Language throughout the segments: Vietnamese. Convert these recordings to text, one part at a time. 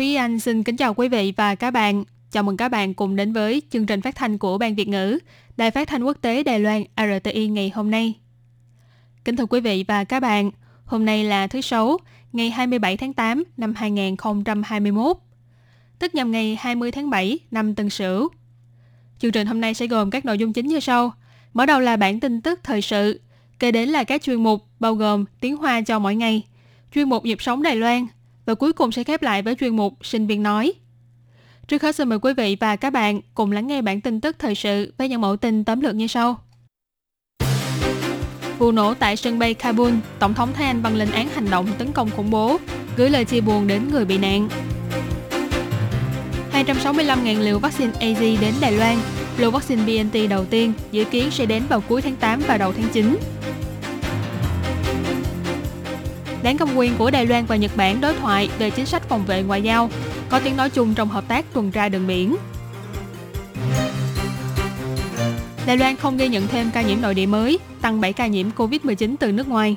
Thúy Anh xin kính chào quý vị và các bạn. Chào mừng các bạn cùng đến với chương trình phát thanh của Ban Việt ngữ, Đài phát thanh quốc tế Đài Loan RTI ngày hôm nay. Kính thưa quý vị và các bạn, hôm nay là thứ Sáu, ngày 27 tháng 8 năm 2021, tức nhằm ngày 20 tháng 7 năm Tân Sửu. Chương trình hôm nay sẽ gồm các nội dung chính như sau. Mở đầu là bản tin tức thời sự, kế đến là các chuyên mục bao gồm tiếng Hoa cho mỗi ngày, chuyên mục nhịp sống Đài Loan và cuối cùng sẽ khép lại với chuyên mục sinh viên nói. Trước hết xin mời quý vị và các bạn cùng lắng nghe bản tin tức thời sự với những mẫu tin tóm lược như sau. Vụ nổ tại sân bay Kabul, Tổng thống Thái Anh Văn lên án hành động tấn công khủng bố, gửi lời chia buồn đến người bị nạn. 265.000 liều vaccine AZ đến Đài Loan, lô vaccine BNT đầu tiên dự kiến sẽ đến vào cuối tháng 8 và đầu tháng 9. Đảng Công quyền của Đài Loan và Nhật Bản đối thoại về chính sách phòng vệ ngoại giao, có tiếng nói chung trong hợp tác tuần tra đường biển. Đài Loan không ghi nhận thêm ca nhiễm nội địa mới, tăng 7 ca nhiễm COVID-19 từ nước ngoài.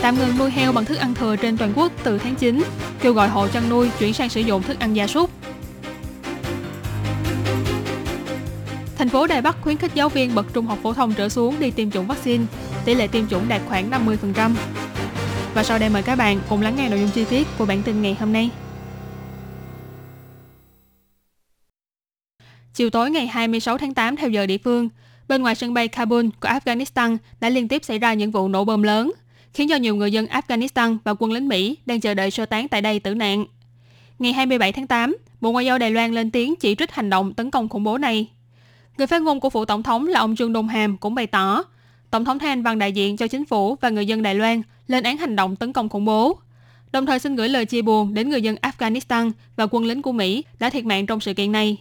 Tạm ngừng nuôi heo bằng thức ăn thừa trên toàn quốc từ tháng 9, kêu gọi hộ chăn nuôi chuyển sang sử dụng thức ăn gia súc. Thành phố Đài Bắc khuyến khích giáo viên bậc trung học phổ thông trở xuống đi tiêm chủng vaccine, tỷ lệ tiêm chủng đạt khoảng 50%. Và sau đây mời các bạn cùng lắng nghe nội dung chi tiết của bản tin ngày hôm nay. Chiều tối ngày 26 tháng 8 theo giờ địa phương, bên ngoài sân bay Kabul của Afghanistan đã liên tiếp xảy ra những vụ nổ bom lớn, khiến cho nhiều người dân Afghanistan và quân lính Mỹ đang chờ đợi sơ tán tại đây tử nạn. Ngày 27 tháng 8, Bộ Ngoại giao Đài Loan lên tiếng chỉ trích hành động tấn công khủng bố này. Người phát ngôn của phủ tổng thống là ông Trương Đông Hàm cũng bày tỏ, Tổng thống Thanh bằng Văn đại diện cho chính phủ và người dân Đài Loan lên án hành động tấn công khủng bố, đồng thời xin gửi lời chia buồn đến người dân Afghanistan và quân lính của Mỹ đã thiệt mạng trong sự kiện này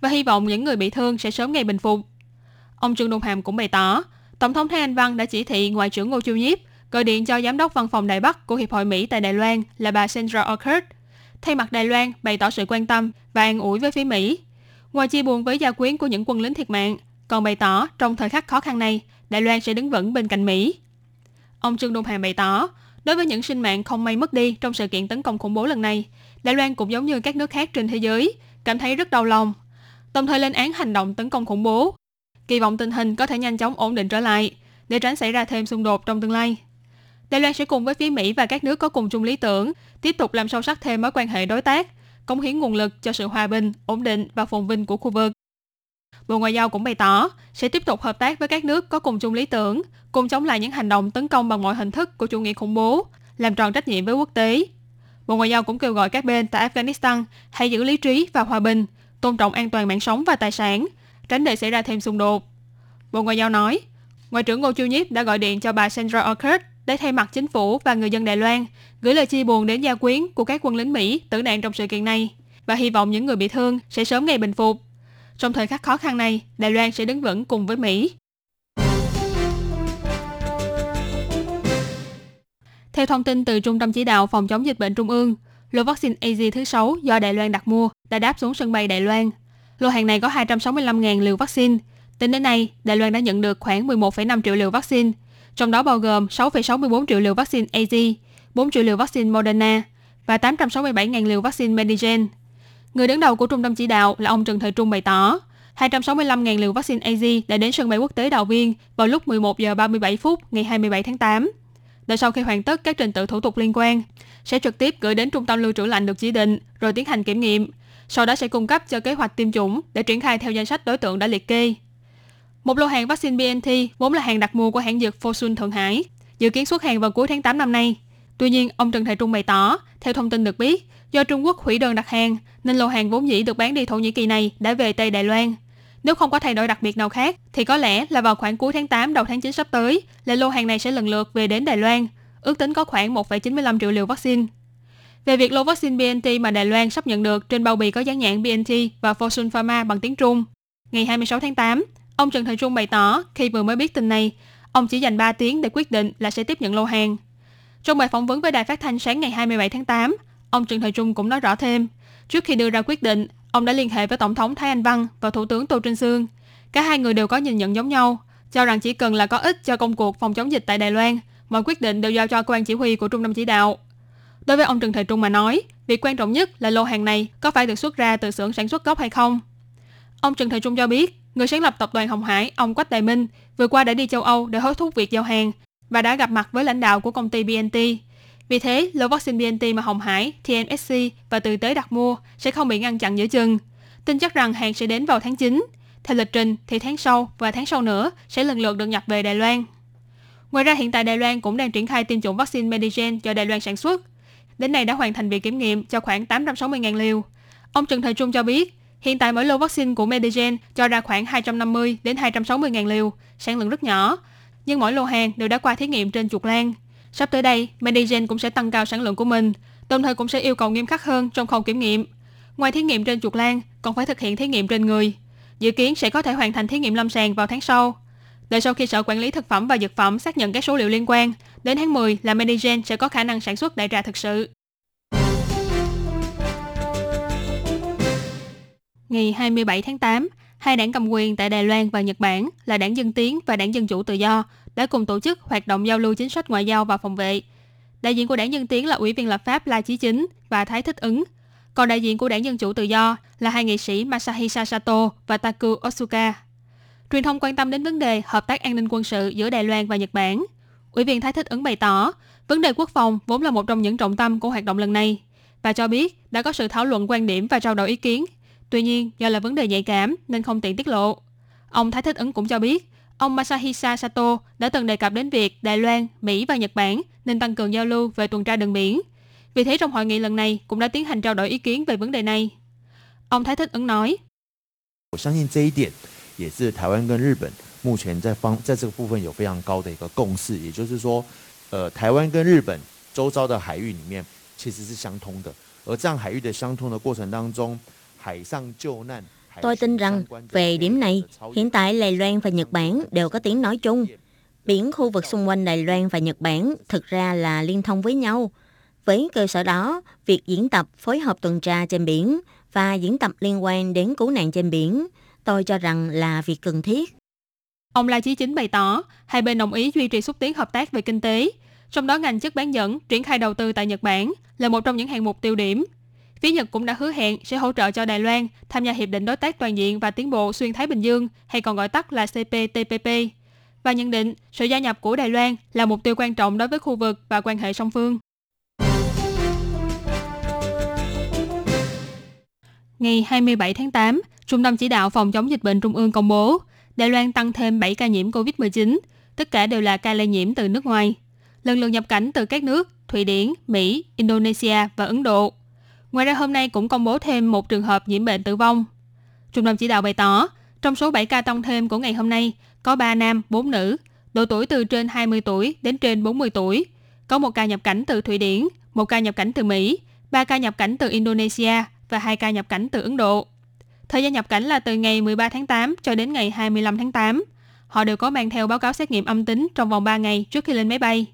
và hy vọng những người bị thương sẽ sớm ngày bình phục. Ông Trương Đông Hàm cũng bày tỏ, Tổng thống Thái Anh Văn đã chỉ thị Ngoại trưởng Ngô Chiêu Nhiếp gọi điện cho Giám đốc Văn phòng Đài Bắc của Hiệp hội Mỹ tại Đài Loan là bà Sandra Orchard, thay mặt Đài Loan bày tỏ sự quan tâm và an ủi với phía Mỹ. Ngoài chia buồn với gia quyến của những quân lính thiệt mạng, còn bày tỏ trong thời khắc khó khăn này, Đài Loan sẽ đứng vững bên cạnh Mỹ. Ông Trương Đông Hàm bày tỏ, đối với những sinh mạng không may mất đi trong sự kiện tấn công khủng bố lần này, Đài Loan cũng giống như các nước khác trên thế giới, cảm thấy rất đau lòng, đồng thời lên án hành động tấn công khủng bố, kỳ vọng tình hình có thể nhanh chóng ổn định trở lại để tránh xảy ra thêm xung đột trong tương lai. Đài Loan sẽ cùng với phía Mỹ và các nước có cùng chung lý tưởng tiếp tục làm sâu sắc thêm mối quan hệ đối tác, cống hiến nguồn lực cho sự hòa bình, ổn định và phồn vinh của khu vực. Bộ Ngoại giao cũng bày tỏ sẽ tiếp tục hợp tác với các nước có cùng chung lý tưởng, cùng chống lại những hành động tấn công bằng mọi hình thức của chủ nghĩa khủng bố, làm tròn trách nhiệm với quốc tế. Bộ Ngoại giao cũng kêu gọi các bên tại Afghanistan hãy giữ lý trí và hòa bình, tôn trọng an toàn mạng sống và tài sản, tránh để xảy ra thêm xung đột. Bộ Ngoại giao nói, Ngoại trưởng Ngô Chiêu Nhiếp đã gọi điện cho bà Sandra Orchard để thay mặt chính phủ và người dân Đài Loan gửi lời chia buồn đến gia quyến của các quân lính Mỹ tử nạn trong sự kiện này và hy vọng những người bị thương sẽ sớm ngày bình phục. Trong thời khắc khó khăn này, Đài Loan sẽ đứng vững cùng với Mỹ. Theo thông tin từ Trung tâm Chỉ đạo Phòng chống dịch bệnh Trung ương, lô vaccine AZ thứ 6 do Đài Loan đặt mua đã đáp xuống sân bay Đài Loan. Lô hàng này có 265.000 liều vaccine. Tính đến nay, Đài Loan đã nhận được khoảng 11,5 triệu liều vaccine, trong đó bao gồm 6,64 triệu liều vaccine AZ, 4 triệu liều vaccine Moderna và 867.000 liều vaccine Medigen. Người đứng đầu của trung tâm chỉ đạo là ông Trần Thời Trung bày tỏ, 265.000 liều vaccine AZ đã đến sân bay quốc tế Đào Viên vào lúc 11 giờ 37 phút ngày 27 tháng 8. Đợi sau khi hoàn tất các trình tự thủ tục liên quan, sẽ trực tiếp gửi đến trung tâm lưu trữ lạnh được chỉ định rồi tiến hành kiểm nghiệm. Sau đó sẽ cung cấp cho kế hoạch tiêm chủng để triển khai theo danh sách đối tượng đã liệt kê. Một lô hàng vaccine BNT vốn là hàng đặt mua của hãng dược Fosun Thượng Hải, dự kiến xuất hàng vào cuối tháng 8 năm nay. Tuy nhiên, ông Trần Thầy Trung bày tỏ, theo thông tin được biết, do Trung Quốc hủy đơn đặt hàng, nên lô hàng vốn dĩ được bán đi Thổ Nhĩ Kỳ này đã về Tây Đài Loan. Nếu không có thay đổi đặc biệt nào khác, thì có lẽ là vào khoảng cuối tháng 8 đầu tháng 9 sắp tới, là lô hàng này sẽ lần lượt về đến Đài Loan. ước tính có khoảng 1,95 triệu liều vaccine. Về việc lô vaccine BNT mà Đài Loan sắp nhận được trên bao bì có dán nhãn BNT và Fosun Pharma bằng tiếng Trung, ngày 26 tháng 8, ông Trần Thành Trung bày tỏ khi vừa mới biết tin này, ông chỉ dành 3 tiếng để quyết định là sẽ tiếp nhận lô hàng. Trong bài phỏng vấn với đài phát thanh sáng ngày 27 tháng 8, ông Trần Thời Trung cũng nói rõ thêm, trước khi đưa ra quyết định, ông đã liên hệ với Tổng thống Thái Anh Văn và Thủ tướng Tô Trinh Sương. Cả hai người đều có nhìn nhận giống nhau, cho rằng chỉ cần là có ích cho công cuộc phòng chống dịch tại Đài Loan, mọi quyết định đều giao cho cơ quan chỉ huy của Trung tâm chỉ đạo. Đối với ông Trần Thời Trung mà nói, việc quan trọng nhất là lô hàng này có phải được xuất ra từ xưởng sản xuất gốc hay không. Ông Trần Thời Trung cho biết, người sáng lập tập đoàn Hồng Hải, ông Quách Đại Minh, vừa qua đã đi châu Âu để hối thúc việc giao hàng và đã gặp mặt với lãnh đạo của công ty BNT. Vì thế, lô vaccine BNT mà Hồng Hải, TMSC và Từ tới đặt mua sẽ không bị ngăn chặn giữa chừng. Tin chắc rằng hàng sẽ đến vào tháng 9. Theo lịch trình thì tháng sau và tháng sau nữa sẽ lần lượt được nhập về Đài Loan. Ngoài ra hiện tại Đài Loan cũng đang triển khai tiêm chủng vaccine Medigen do Đài Loan sản xuất. Đến nay đã hoàn thành việc kiểm nghiệm cho khoảng 860.000 liều. Ông Trần Thời Trung cho biết, hiện tại mỗi lô vaccine của Medigen cho ra khoảng 250 đến 260.000 liều, sản lượng rất nhỏ, nhưng mỗi lô hàng đều đã qua thí nghiệm trên chuột lan. Sắp tới đây, Medigen cũng sẽ tăng cao sản lượng của mình, đồng thời cũng sẽ yêu cầu nghiêm khắc hơn trong khâu kiểm nghiệm. Ngoài thí nghiệm trên chuột lan, còn phải thực hiện thí nghiệm trên người. Dự kiến sẽ có thể hoàn thành thí nghiệm lâm sàng vào tháng sau. Đợi sau khi Sở Quản lý Thực phẩm và Dược phẩm xác nhận các số liệu liên quan, đến tháng 10 là Medigen sẽ có khả năng sản xuất đại trà thực sự. Ngày 27 tháng 8, hai đảng cầm quyền tại Đài Loan và Nhật Bản là Đảng Dân Tiến và Đảng Dân Chủ Tự Do đã cùng tổ chức hoạt động giao lưu chính sách ngoại giao và phòng vệ. Đại diện của Đảng Dân Tiến là Ủy viên lập pháp La Chí Chính và Thái Thích Ứng. Còn đại diện của Đảng Dân Chủ Tự Do là hai nghệ sĩ Masahisa Sato và Taku Osuka. Truyền thông quan tâm đến vấn đề hợp tác an ninh quân sự giữa Đài Loan và Nhật Bản. Ủy viên Thái Thích Ứng bày tỏ, vấn đề quốc phòng vốn là một trong những trọng tâm của hoạt động lần này và cho biết đã có sự thảo luận quan điểm và trao đổi ý kiến. Tuy nhiên, do là vấn đề nhạy cảm nên không tiện tiết lộ. Ông Thái Thích Ứng cũng cho biết, ông Masahisa Sato đã từng đề cập đến việc Đài Loan, Mỹ và Nhật Bản nên tăng cường giao lưu về tuần tra đường biển. Vì thế trong hội nghị lần này cũng đã tiến hành trao đổi ý kiến về vấn đề này. Ông Thái Thích Ứng nói, Tôi Tôi tin rằng về điểm này, hiện tại Đài Loan và Nhật Bản đều có tiếng nói chung. Biển khu vực xung quanh Đài Loan và Nhật Bản thực ra là liên thông với nhau. Với cơ sở đó, việc diễn tập phối hợp tuần tra trên biển và diễn tập liên quan đến cứu nạn trên biển, tôi cho rằng là việc cần thiết. Ông La Chí Chính bày tỏ, hai bên đồng ý duy trì xúc tiến hợp tác về kinh tế, trong đó ngành chất bán dẫn triển khai đầu tư tại Nhật Bản là một trong những hạng mục tiêu điểm Phía Nhật cũng đã hứa hẹn sẽ hỗ trợ cho Đài Loan tham gia Hiệp định Đối tác Toàn diện và Tiến bộ Xuyên Thái Bình Dương, hay còn gọi tắt là CPTPP, và nhận định sự gia nhập của Đài Loan là mục tiêu quan trọng đối với khu vực và quan hệ song phương. Ngày 27 tháng 8, Trung tâm Chỉ đạo Phòng chống dịch bệnh Trung ương công bố Đài Loan tăng thêm 7 ca nhiễm COVID-19, tất cả đều là ca lây nhiễm từ nước ngoài. Lần lượt nhập cảnh từ các nước Thụy Điển, Mỹ, Indonesia và Ấn Độ. Ngoài ra hôm nay cũng công bố thêm một trường hợp nhiễm bệnh tử vong. Trung tâm chỉ đạo bày tỏ, trong số 7 ca tăng thêm của ngày hôm nay, có 3 nam, 4 nữ, độ tuổi từ trên 20 tuổi đến trên 40 tuổi. Có một ca nhập cảnh từ Thụy Điển, một ca nhập cảnh từ Mỹ, 3 ca nhập cảnh từ Indonesia và 2 ca nhập cảnh từ Ấn Độ. Thời gian nhập cảnh là từ ngày 13 tháng 8 cho đến ngày 25 tháng 8. Họ đều có mang theo báo cáo xét nghiệm âm tính trong vòng 3 ngày trước khi lên máy bay.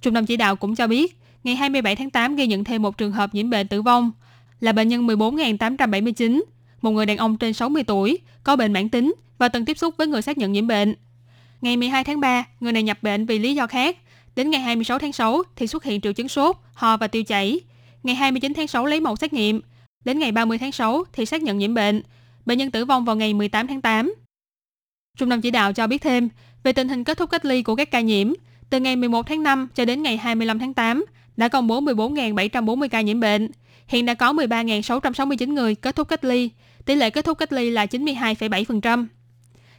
Trung tâm chỉ đạo cũng cho biết, ngày 27 tháng 8 ghi nhận thêm một trường hợp nhiễm bệnh tử vong là bệnh nhân 14.879, một người đàn ông trên 60 tuổi, có bệnh mãn tính và từng tiếp xúc với người xác nhận nhiễm bệnh. Ngày 12 tháng 3, người này nhập bệnh vì lý do khác. Đến ngày 26 tháng 6 thì xuất hiện triệu chứng sốt, ho và tiêu chảy. Ngày 29 tháng 6 lấy mẫu xét nghiệm. Đến ngày 30 tháng 6 thì xác nhận nhiễm bệnh. Bệnh nhân tử vong vào ngày 18 tháng 8. Trung tâm chỉ đạo cho biết thêm về tình hình kết thúc cách ly của các ca nhiễm. Từ ngày 11 tháng 5 cho đến ngày 25 tháng 8 đã công bố 14.740 ca nhiễm bệnh. Hiện đã có 13.669 người kết thúc cách ly. Tỷ lệ kết thúc cách ly là 92,7%.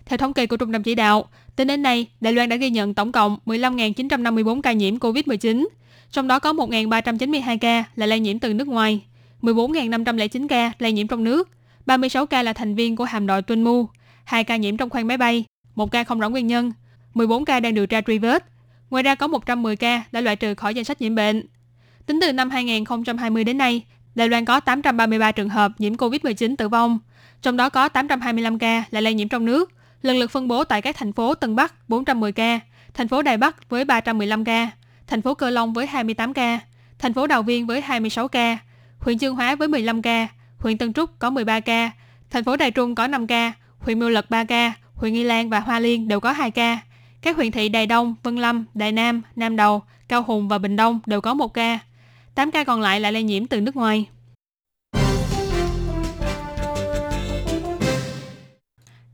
Theo thống kê của Trung tâm chỉ đạo, tính đến nay, Đài Loan đã ghi nhận tổng cộng 15.954 ca nhiễm COVID-19, trong đó có 1.392 ca là lây nhiễm từ nước ngoài, 14.509 ca lây nhiễm trong nước, 36 ca là thành viên của hạm đội Tuân Mu, 2 ca nhiễm trong khoang máy bay, 1 ca không rõ nguyên nhân, 14 ca đang điều tra truy vết. Ngoài ra có 110 ca đã loại trừ khỏi danh sách nhiễm bệnh. Tính từ năm 2020 đến nay, Đài Loan có 833 trường hợp nhiễm COVID-19 tử vong, trong đó có 825 ca là lây nhiễm trong nước, lần lượt phân bố tại các thành phố Tân Bắc 410 ca, thành phố Đài Bắc với 315 ca, thành phố Cơ Long với 28 ca, thành phố Đào Viên với 26 ca, huyện Chương Hóa với 15 ca, huyện Tân Trúc có 13 ca, thành phố Đài Trung có 5 ca, huyện Miêu Lật 3 ca, huyện Nghi Lan và Hoa Liên đều có 2 ca. Các huyện thị Đài Đông, Vân Lâm, Đài Nam, Nam Đầu, Cao Hùng và Bình Đông đều có 1 ca. 8 ca còn lại là lây nhiễm từ nước ngoài.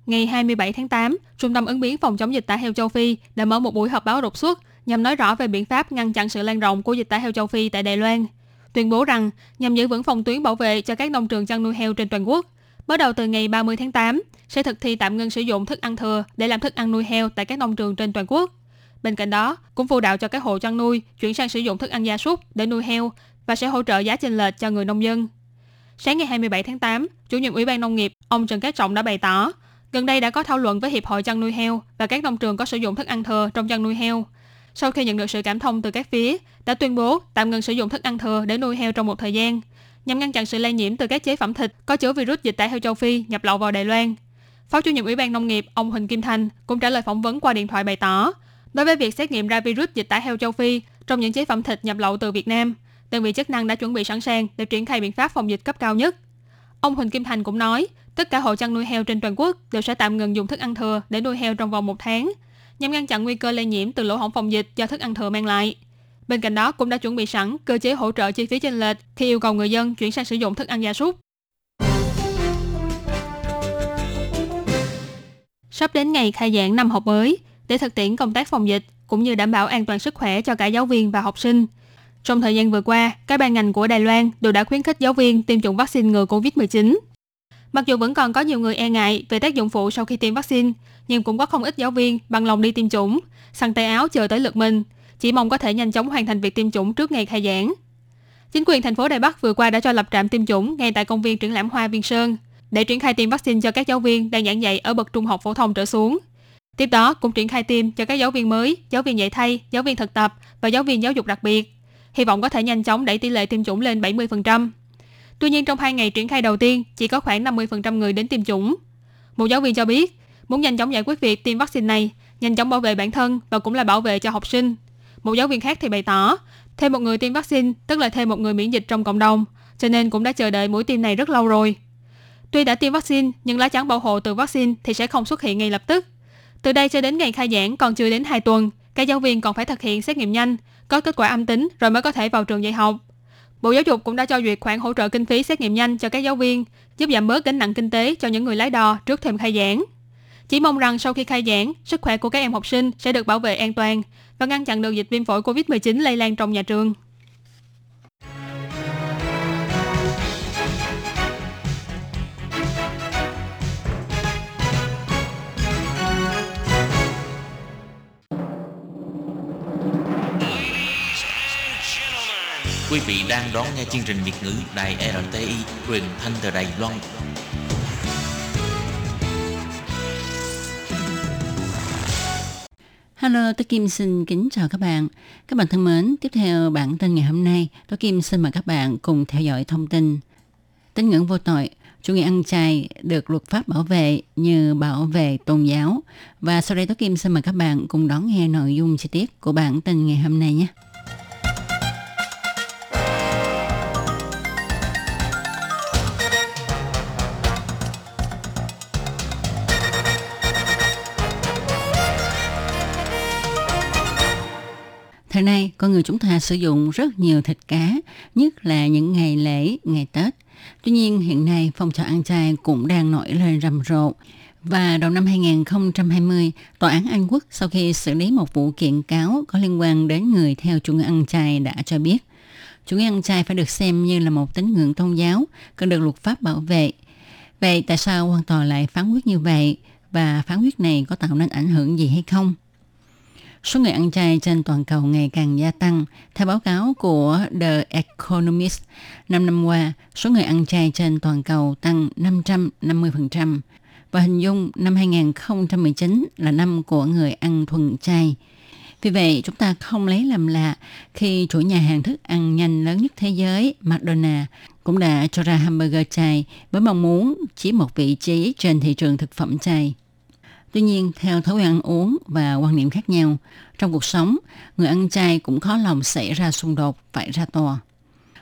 Ngày 27 tháng 8, Trung tâm ứng biến phòng chống dịch tả heo châu Phi đã mở một buổi họp báo đột xuất nhằm nói rõ về biện pháp ngăn chặn sự lan rộng của dịch tả heo châu Phi tại Đài Loan. Tuyên bố rằng nhằm giữ vững phòng tuyến bảo vệ cho các nông trường chăn nuôi heo trên toàn quốc, bắt đầu từ ngày 30 tháng 8 sẽ thực thi tạm ngưng sử dụng thức ăn thừa để làm thức ăn nuôi heo tại các nông trường trên toàn quốc. Bên cạnh đó, cũng phụ đạo cho các hộ chăn nuôi chuyển sang sử dụng thức ăn gia súc để nuôi heo và sẽ hỗ trợ giá chênh lệch cho người nông dân. Sáng ngày 27 tháng 8, chủ nhiệm Ủy ban Nông nghiệp, ông Trần Cát Trọng đã bày tỏ, gần đây đã có thảo luận với Hiệp hội chăn nuôi heo và các nông trường có sử dụng thức ăn thừa trong chăn nuôi heo. Sau khi nhận được sự cảm thông từ các phía, đã tuyên bố tạm ngừng sử dụng thức ăn thừa để nuôi heo trong một thời gian, nhằm ngăn chặn sự lây nhiễm từ các chế phẩm thịt có chứa virus dịch tả heo châu Phi nhập lậu vào Đài Loan. Phó chủ nhiệm Ủy ban Nông nghiệp ông Huỳnh Kim Thanh cũng trả lời phỏng vấn qua điện thoại bày tỏ, đối với việc xét nghiệm ra virus dịch tả heo châu Phi trong những chế phẩm thịt nhập lậu từ Việt Nam, đơn vị chức năng đã chuẩn bị sẵn sàng để triển khai biện pháp phòng dịch cấp cao nhất. Ông Huỳnh Kim Thành cũng nói, tất cả hộ chăn nuôi heo trên toàn quốc đều sẽ tạm ngừng dùng thức ăn thừa để nuôi heo trong vòng một tháng, nhằm ngăn chặn nguy cơ lây nhiễm từ lỗ hổng phòng dịch do thức ăn thừa mang lại. Bên cạnh đó cũng đã chuẩn bị sẵn cơ chế hỗ trợ chi phí chênh lệch khi yêu cầu người dân chuyển sang sử dụng thức ăn gia súc. Sắp đến ngày khai giảng năm học mới, để thực tiễn công tác phòng dịch cũng như đảm bảo an toàn sức khỏe cho cả giáo viên và học sinh. Trong thời gian vừa qua, các ban ngành của Đài Loan đều đã khuyến khích giáo viên tiêm chủng vaccine ngừa COVID-19. Mặc dù vẫn còn có nhiều người e ngại về tác dụng phụ sau khi tiêm vaccine, nhưng cũng có không ít giáo viên bằng lòng đi tiêm chủng, săn tay áo chờ tới lượt mình, chỉ mong có thể nhanh chóng hoàn thành việc tiêm chủng trước ngày khai giảng. Chính quyền thành phố Đài Bắc vừa qua đã cho lập trạm tiêm chủng ngay tại công viên triển lãm Hoa Viên Sơn để triển khai tiêm vaccine cho các giáo viên đang giảng dạy ở bậc trung học phổ thông trở xuống. Tiếp đó cũng triển khai tiêm cho các giáo viên mới, giáo viên dạy thay, giáo viên thực tập và giáo viên giáo dục đặc biệt. Hy vọng có thể nhanh chóng đẩy tỷ lệ tiêm chủng lên 70%. Tuy nhiên trong hai ngày triển khai đầu tiên, chỉ có khoảng 50% người đến tiêm chủng. Một giáo viên cho biết, muốn nhanh chóng giải quyết việc tiêm vaccine này, nhanh chóng bảo vệ bản thân và cũng là bảo vệ cho học sinh. Một giáo viên khác thì bày tỏ, thêm một người tiêm vaccine tức là thêm một người miễn dịch trong cộng đồng, cho nên cũng đã chờ đợi mũi tiêm này rất lâu rồi. Tuy đã tiêm vaccine, nhưng lá chắn bảo hộ từ vaccine thì sẽ không xuất hiện ngay lập tức. Từ đây cho đến ngày khai giảng còn chưa đến 2 tuần, các giáo viên còn phải thực hiện xét nghiệm nhanh, có kết quả âm tính rồi mới có thể vào trường dạy học. Bộ Giáo dục cũng đã cho duyệt khoản hỗ trợ kinh phí xét nghiệm nhanh cho các giáo viên, giúp giảm bớt gánh nặng kinh tế cho những người lái đò trước thềm khai giảng. Chỉ mong rằng sau khi khai giảng, sức khỏe của các em học sinh sẽ được bảo vệ an toàn và ngăn chặn được dịch viêm phổi COVID-19 lây lan trong nhà trường. Quý vị đang đón nghe chương trình Việt ngữ Đài RTI truyền thanh từ Đài Loan. Hello, tôi Kim xin kính chào các bạn. Các bạn thân mến, tiếp theo bản tin ngày hôm nay, tôi Kim xin mời các bạn cùng theo dõi thông tin. Tín ngưỡng vô tội, chủ nghĩa ăn chay được luật pháp bảo vệ như bảo vệ tôn giáo. Và sau đây tôi Kim xin mời các bạn cùng đón nghe nội dung chi tiết của bản tin ngày hôm nay nhé. Thời nay, con người chúng ta sử dụng rất nhiều thịt cá, nhất là những ngày lễ, ngày Tết. Tuy nhiên, hiện nay phong trào ăn chay cũng đang nổi lên rầm rộ. Và đầu năm 2020, Tòa án Anh Quốc sau khi xử lý một vụ kiện cáo có liên quan đến người theo chủ nghĩa ăn chay đã cho biết, chủ nghĩa ăn chay phải được xem như là một tín ngưỡng tôn giáo, cần được luật pháp bảo vệ. Vậy tại sao quan tòa lại phán quyết như vậy? Và phán quyết này có tạo nên ảnh hưởng gì hay không? Số người ăn chay trên toàn cầu ngày càng gia tăng. Theo báo cáo của The Economist, 5 năm qua, số người ăn chay trên toàn cầu tăng 550%, và hình dung năm 2019 là năm của người ăn thuần chay. Vì vậy, chúng ta không lấy làm lạ khi chủ nhà hàng thức ăn nhanh lớn nhất thế giới McDonald's cũng đã cho ra hamburger chay với mong muốn chiếm một vị trí trên thị trường thực phẩm chay. Tuy nhiên, theo thói quen ăn uống và quan niệm khác nhau, trong cuộc sống, người ăn chay cũng khó lòng xảy ra xung đột phải ra tòa.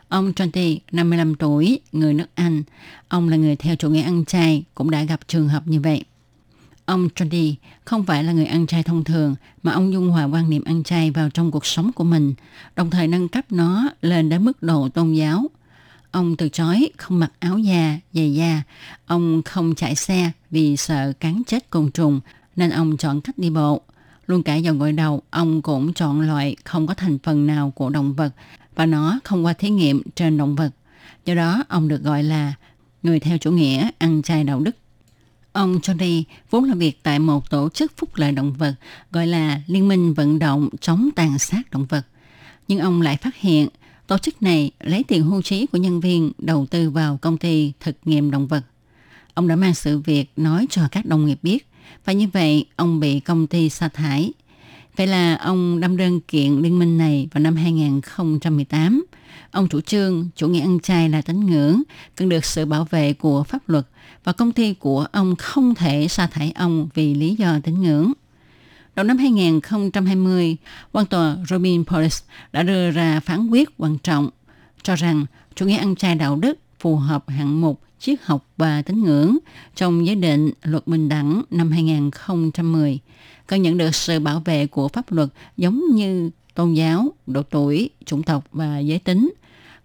Ông Tronty, 55 tuổi, người nước Anh, ông là người theo chủ nghĩa ăn chay, cũng đã gặp trường hợp như vậy. Ông tronti không phải là người ăn chay thông thường, mà ông dung hòa quan niệm ăn chay vào trong cuộc sống của mình, đồng thời nâng cấp nó lên đến mức độ tôn giáo. Ông từ chối không mặc áo da, giày da. Ông không chạy xe vì sợ cắn chết côn trùng, nên ông chọn cách đi bộ. Luôn cả dầu gội đầu, ông cũng chọn loại không có thành phần nào của động vật và nó không qua thí nghiệm trên động vật. Do đó, ông được gọi là người theo chủ nghĩa ăn chay đạo đức. Ông Johnny vốn làm việc tại một tổ chức phúc lợi động vật gọi là Liên minh vận động chống tàn sát động vật. Nhưng ông lại phát hiện tổ chức này lấy tiền hưu trí của nhân viên đầu tư vào công ty thực nghiệm động vật. Ông đã mang sự việc nói cho các đồng nghiệp biết và như vậy ông bị công ty sa thải. Vậy là ông đâm đơn kiện liên minh này vào năm 2018. Ông chủ trương chủ nghĩa ăn chay là tín ngưỡng, cần được sự bảo vệ của pháp luật và công ty của ông không thể sa thải ông vì lý do tín ngưỡng. Đầu năm 2020, quan tòa Robin Polis đã đưa ra phán quyết quan trọng cho rằng chủ nghĩa ăn chay đạo đức phù hợp hạng mục triết học và tín ngưỡng trong giới định luật bình đẳng năm 2010 cần nhận được sự bảo vệ của pháp luật giống như tôn giáo, độ tuổi, chủng tộc và giới tính.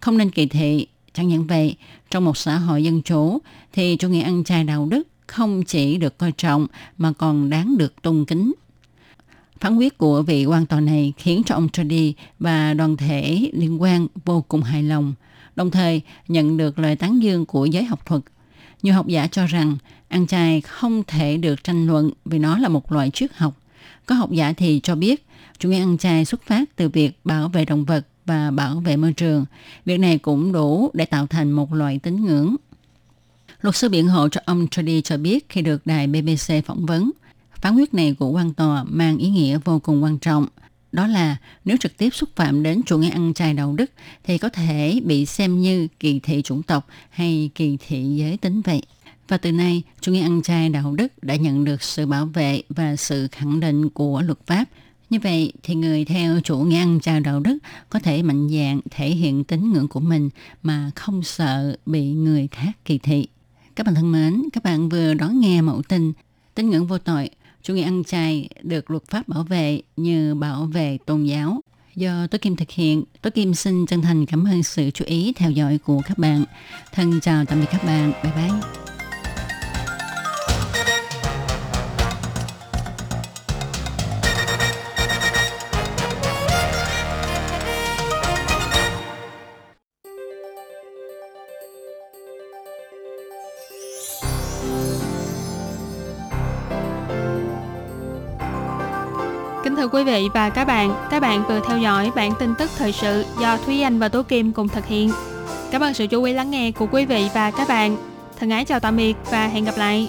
Không nên kỳ thị. Chẳng những vậy, trong một xã hội dân chủ thì chủ nghĩa ăn chay đạo đức không chỉ được coi trọng mà còn đáng được tôn kính. Phán quyết của vị quan tòa này khiến cho ông Trudy và đoàn thể liên quan vô cùng hài lòng, đồng thời nhận được lời tán dương của giới học thuật. Nhiều học giả cho rằng ăn chay không thể được tranh luận vì nó là một loại triết học. Có học giả thì cho biết chủ nghĩa ăn chay xuất phát từ việc bảo vệ động vật và bảo vệ môi trường. Việc này cũng đủ để tạo thành một loại tín ngưỡng. Luật sư biện hộ cho ông Trudy cho biết khi được đài BBC phỏng vấn, phán quyết này của quan tòa mang ý nghĩa vô cùng quan trọng. Đó là nếu trực tiếp xúc phạm đến chủ nghĩa ăn chay đạo đức thì có thể bị xem như kỳ thị chủng tộc hay kỳ thị giới tính vậy. Và từ nay, chủ nghĩa ăn chay đạo đức đã nhận được sự bảo vệ và sự khẳng định của luật pháp. Như vậy thì người theo chủ nghĩa ăn chay đạo đức có thể mạnh dạn thể hiện tín ngưỡng của mình mà không sợ bị người khác kỳ thị. Các bạn thân mến, các bạn vừa đón nghe mẫu tin tín ngưỡng vô tội, chủ nghĩa ăn chay được luật pháp bảo vệ như bảo vệ tôn giáo. Do Tố Kim thực hiện, Tố Kim xin chân thành cảm ơn sự chú ý theo dõi của các bạn. Thân chào tạm biệt các bạn. Bye bye. Thưa quý vị và các bạn, các bạn vừa theo dõi bản tin tức thời sự do Thúy Anh và Tố Kim cùng thực hiện. Cảm ơn sự chú ý lắng nghe của quý vị và các bạn. Thân ái chào tạm biệt và hẹn gặp lại.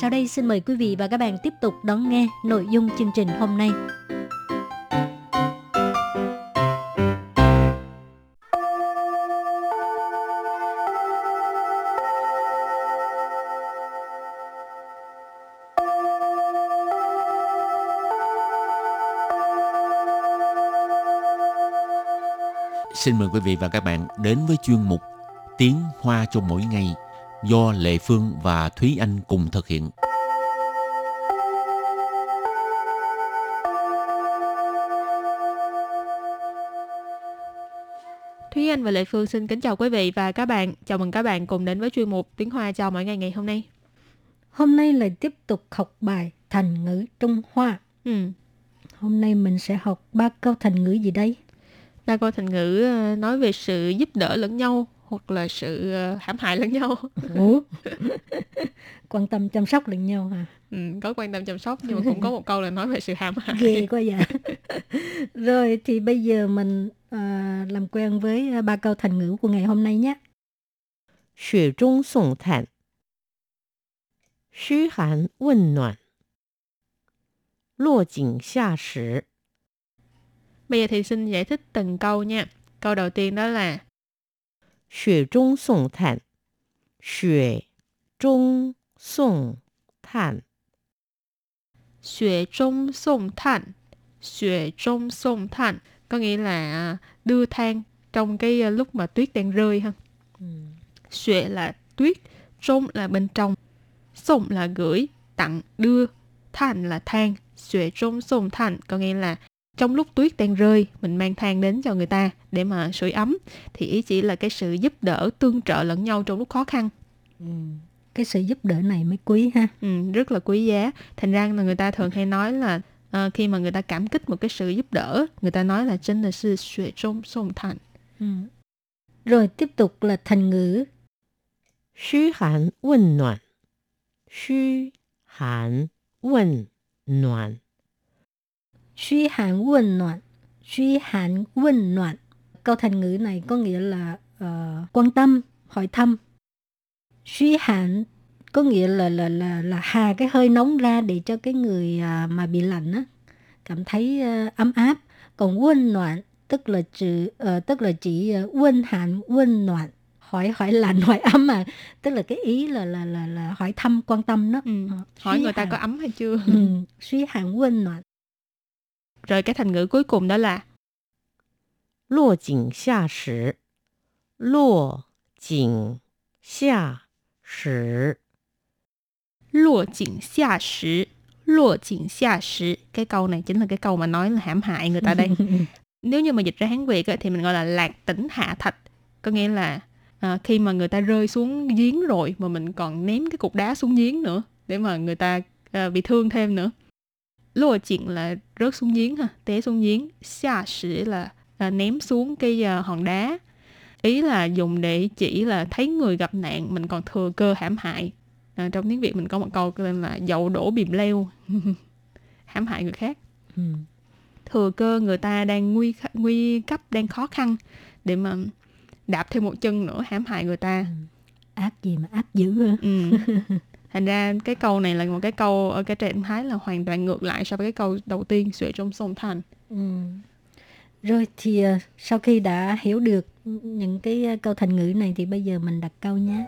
Sau đây xin mời quý vị và các bạn tiếp tục đón nghe nội dung chương trình hôm nay. Xin mời quý vị và các bạn đến với chuyên mục Tiếng Hoa cho mỗi ngày – do Lệ Phương và Thúy Anh cùng thực hiện. Thúy Anh và Lệ Phương xin kính chào quý vị và các bạn. Chào mừng các bạn cùng đến với chuyên mục Tiếng Hoa chào mỗi ngày ngày hôm nay. Hôm nay lại tiếp tục học bài thành ngữ Trung Hoa. Ừ. Hôm nay mình sẽ học ba câu thành ngữ gì đây? Ba câu thành ngữ ờ, nói về sự giúp đỡ lẫn nhau hoặc là sự ờ, hãm hại lẫn nhau. Ủa? quan tâm chăm sóc lẫn nhau hả? Ừ, có quan tâm chăm sóc nhưng mà cũng có một câu là nói về sự hãm hại. Ghê quá vậy. Rồi thì bây giờ mình à, làm quen với ba câu thành ngữ của ngày hôm nay nhé. Xuế trung sùng thản Xu hàn quân noạn Lô chỉnh xa sử Bây giờ thì xin giải thích từng câu nha. Câu đầu tiên đó là 雪中送炭，雪中送炭， xuệ trung sông than. Xuệ trung sông than có nghĩa là à, đưa than trong cái à, lúc mà tuyết đang rơi ha. Xuệ là tuyết, trung là bên trong, sông là gửi, tặng, đưa, than là than. Xuệ trung sông than có nghĩa là trong lúc tuyết đang rơi mình mang than đến cho người ta để mà sưởi ấm. Thì ý chỉ là cái sự giúp đỡ tương trợ lẫn nhau trong lúc khó khăn. Ừ. cái sự giúp đỡ này mới quý ha. Ừ, rất là quý giá. Thành ra là người ta thường hay nói là uh, khi mà người ta cảm kích một cái sự giúp đỡ người ta nói là chân là sự xuệ trong sông thành ừ. rồi tiếp tục là thành ngữ. Xu hàn quân noạn Xu hàn quân noạn suy hạn quân noạn. Suy hạn quân noạn. Câu thành ngữ này có nghĩa là ờ, quan tâm, hỏi thăm. Suy hạn có nghĩa là là là là hà cái hơi nóng ra để cho cái người à, mà bị lạnh á cảm thấy à, ấm áp. Còn quân noạn tức là chỉ ờ, tức là chỉ uh, quân hạn quân noạn hỏi hỏi lạnh hỏi ấm mà tức là cái ý là là là là hỏi thăm quan tâm đó. Ừ. Hỏi suy người ta có ấm hay chưa. Ừ, suy hạn quân noạn. Rồi cái thành ngữ cuối cùng đó là Lô chỉnh xa sử Lô chỉnh xa sử Lô chỉnh xa sử Lô chỉnh xa sử Cái câu này chính là cái câu mà nói là hãm hại người ta đây. Nếu như mà dịch ra Hán Việt ấy, thì mình gọi là lạc tỉnh hạ thạch. Có nghĩa là à, khi mà người ta rơi xuống giếng rồi mà mình còn ném cái cục đá xuống giếng nữa để mà người ta à, bị thương thêm nữa. Lùa chuyện là rớt xuống giếng ha, té xuống giếng. Xa sử là à, ném xuống cái à, hòn đá. Ý là dùng để chỉ là thấy người gặp nạn mình còn thừa cơ hãm hại. À, trong tiếng Việt mình có một câu tên là dậu đổ bìm leo. hãm hại người khác Ừ. thừa cơ người ta đang nguy nguy cấp đang khó khăn để mà đạp thêm một chân nữa hãm hại người ta ác gì mà ác dữ hả? ừ. thành ra cái câu này là một cái câu ở cái trạng thái là hoàn toàn ngược lại so với cái câu đầu tiên xuệ trong sông thành Ừ. Rồi thì ờ, sau khi đã hiểu được những cái ờ, câu thành ngữ này thì bây giờ mình đặt câu nhé.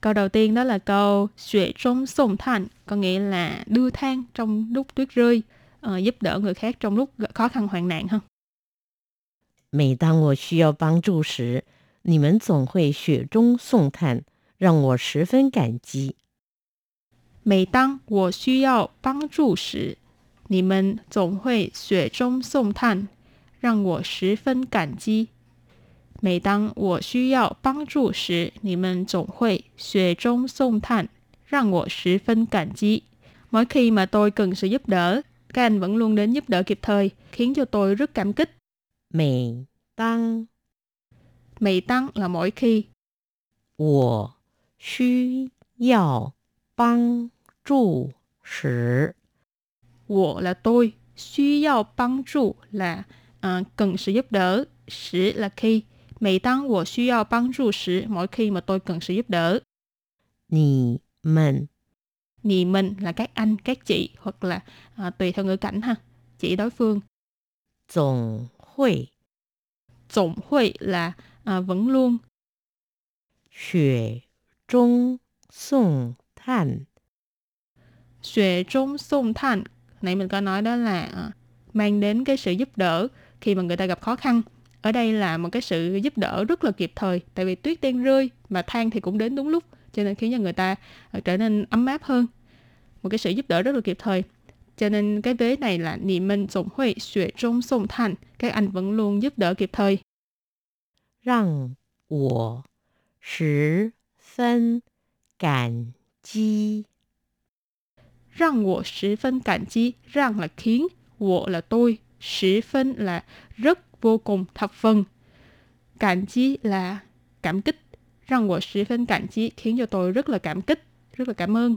câu đầu tiên đó là câu xuệ trong sông thành có nghĩa là đưa than trong lúc tuyết rơi ờ, giúp đỡ người khác trong lúc khó khăn hoạn nạn ha 每当我需要帮助时，你们总会雪中送炭，让我十分感激。每当我需要帮助时，你们总会雪中送炭，让我十分感激。每当我需要帮助时，你们总会雪中送炭，让我十分感激。Mỗi khi mà tôi cần sự giúp đỡ, các anh vẫn luôn đến giúp đỡ kịp thời, khiến cho tôi rất cảm kích. 每当 Mì tăng là mỗi khi, 我需要帮助时， wo là tôi, 需要帮助 là à, cần sự giúp đỡ, sử là khi. Mì tăng wo 需要帮助时, mỗi khi mà tôi cần sự giúp đỡ. 你们 Nhì mình là các anh, các chị hoặc là à, tùy theo ngữ cảnh ha, chỉ đối phương. 总 hội. Tổng hội là à, vâng vẫn luôn. Xuệ trung sùng thản. Xuệ trung sùng thản. Nãy mình có nói đó là à, mang đến cái sự giúp đỡ khi mà người ta gặp khó khăn. Ở đây là một cái sự giúp đỡ rất là kịp thời. Tại vì tuyết đang rơi mà than thì cũng đến đúng lúc. Cho nên khiến cho người ta à, trở nên ấm áp hơn. Một cái sự giúp đỡ rất là kịp thời. Cho nên cái vế này là Nị Minh dũng Hội Xuệ Trung Sông Thành, các anh vẫn luôn giúp đỡ kịp thời. Rằng wo shi phân cảm chi. Rằng wo shi phân cảm chi, rằng là khiến, wo là tôi, shi phân là rất vô cùng thập phần. Cảm chi là cảm kích, rằng wo shi phân cảm chi khiến cho tôi rất là cảm kích, rất là cảm ơn.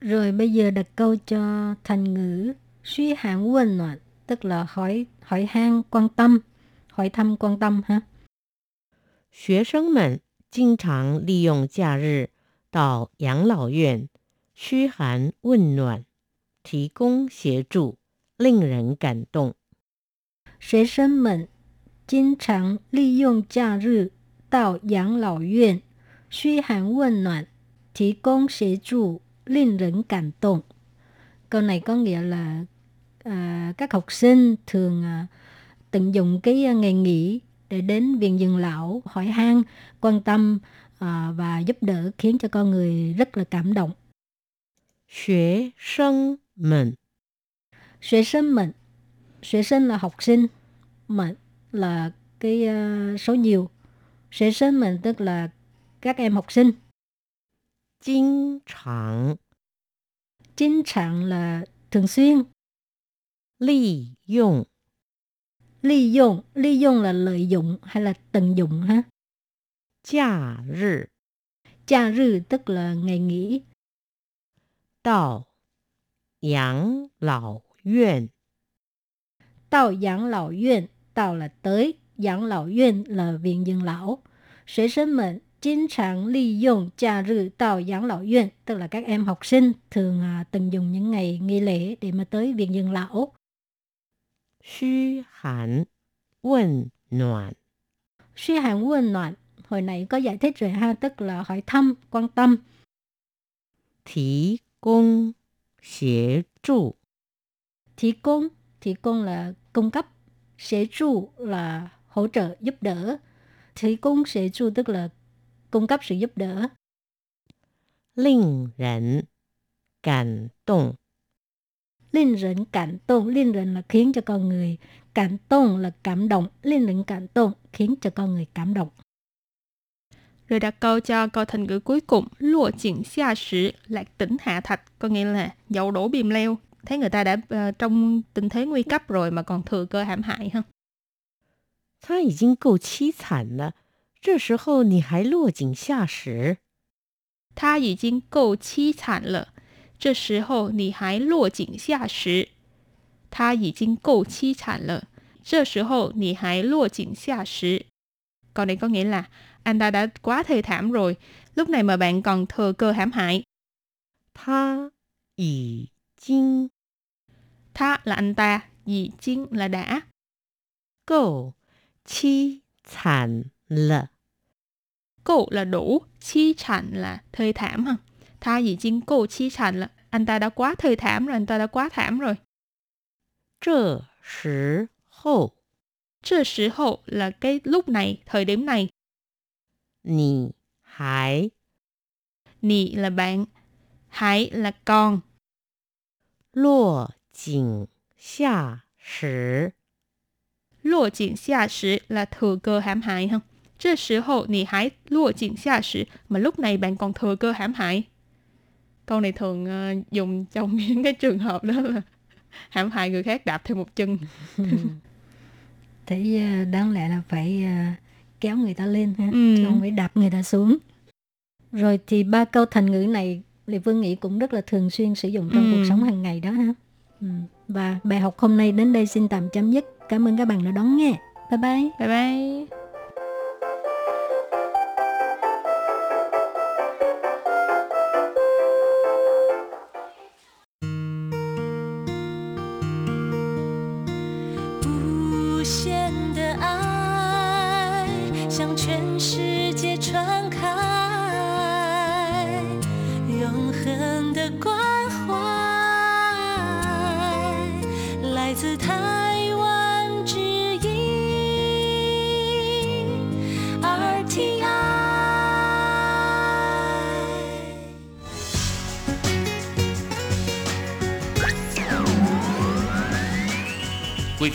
Rồi bây giờ đặt câu cho thành ngữ suy hạn quân noạn, tức là hỏi hỏi han quan tâm, hỏi thăm quan tâm ha. 学生们经常利用假日到养老院嘘寒问暖，提供协助，令人感动。学生们经常利用假日到养老院嘘寒问暖，提供协助， 令人 cảm động. Câu này có nghĩa là à, các học sinh thường à, tận dụng cái à, ngày nghỉ để đến viện dưỡng lão hỏi han, quan tâm à, và giúp đỡ khiến cho con người rất là cảm động. Xuế sinh mình Xuế sinh mình Xuế sinh là học sinh Mình là cái uh, số nhiều Xuế sinh mình tức là các em học sinh 经常 Chính trạng là thường xuyên. 利用 Ly dụng, ly dụng là lợi dụng hay là tận dụng ha. 假日 Cha rư tức là ngày nghỉ. 到养老院 Tao养老院, tao là tới,养老院 là viện dưỡng lão. 学生们 经常利用假日到养老院, tức là các em học sinh thường à, tận dụng những ngày nghỉ lễ để mà tới viện dưỡng lão. 嘘寒问暖 Suy hạn quân noạn, hồi nãy có giải thích rồi ha, tức là hỏi thăm, quan tâm. 提供协助 Thí công, thí công là cung cấp, sẽ trụ là hỗ trợ, giúp đỡ. Thí công sẽ trụ tức là cung cấp sự giúp đỡ. 令人感动 Linh rỉnh cảm động, linh rỉnh là khiến cho con người cảm động là cảm động, linh rỉnh cảm động khiến cho con người cảm động. Rồi đặt câu cho câu thành ngữ cuối cùng, lụa chỉnh xa sử, lạc tỉnh hạ thạch, có nghĩa là dậu đổ bìm leo. Thấy người ta đã ờ, trong tình thế nguy cấp rồi mà còn thừa cơ hãm hại ha. 他已经够凄惨了， 这时候你还落井下石， Ta已经够凄惨了，这时候你还落井下石。他已经够凄惨了，这时候你还落井下石。Câu này có nghĩa là anh ta đã quá thê thảm rồi, lúc này mà bạn còn thừa cơ hãm hại. 他已经 Tha là anh ta, dì chính là đã. 够凄惨 了。 Cô là đủ, chi chạnh là thê thảm ha. Tha dì chính cô chi chạnh là anh ta đã quá thê thảm rồi, anh ta đã quá thảm rồi. 这时候 这时候 là cái lúc này, thời điểm này. 你还 Nì là bạn, hãy là con. 落井下石， Lụa chỉnh xa sử là thừa cơ hãm hại ha. 这时候你还落井下石, mà lúc này bạn còn thừa cơ hãm hại. Câu này thường ờ, dùng trong những cái trường hợp đó là hãm hại người khác đạp thêm một chân. Thế à, đáng lẽ là phải à, kéo người ta lên ha, Ừ. chứ không phải đạp người ta xuống. Rồi thì ba câu thành ngữ này Lê Phương nghĩ cũng rất là thường xuyên sử dụng trong Ừ. cuộc sống hàng ngày đó ha. Ừ. Và bài học hôm nay đến đây xin tạm chấm dứt. Cảm ơn các bạn đã đón nghe. Bye bye. Bye bye. Bye.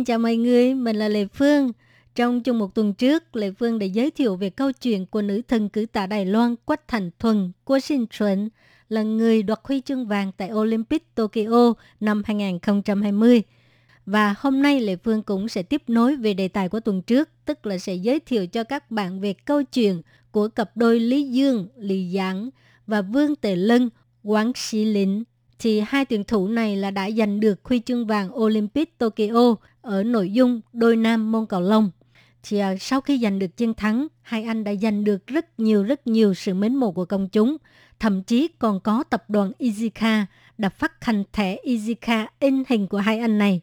Xin chào mọi người, mình là Lê Phương. Trong chung một tuần trước, Lê Phương đã giới thiệu về câu chuyện của nữ thần cử tạ Đài Loan Quách Thành Thuần, của Sinh Chuẩn, là người đoạt huy chương vàng tại Olympic Tokyo năm 2020. Và hôm nay Lê Phương cũng sẽ tiếp nối về đề tài của tuần trước, tức là sẽ giới thiệu cho các bạn về câu chuyện của cặp đôi Lý Dương, Lý Giảng và Vương Tề Lân, quán Sĩ Lĩnh. Thì hai tuyển thủ này là đã giành được huy chương vàng Olympic Tokyo ở nội dung đôi nam môn cầu lông. Thì à, sau khi giành được chiến thắng, hai anh đã giành được rất nhiều rất nhiều sự mến mộ của công chúng. Thậm chí còn có tập đoàn Izika đã phát hành thẻ Izika in hình của hai anh này.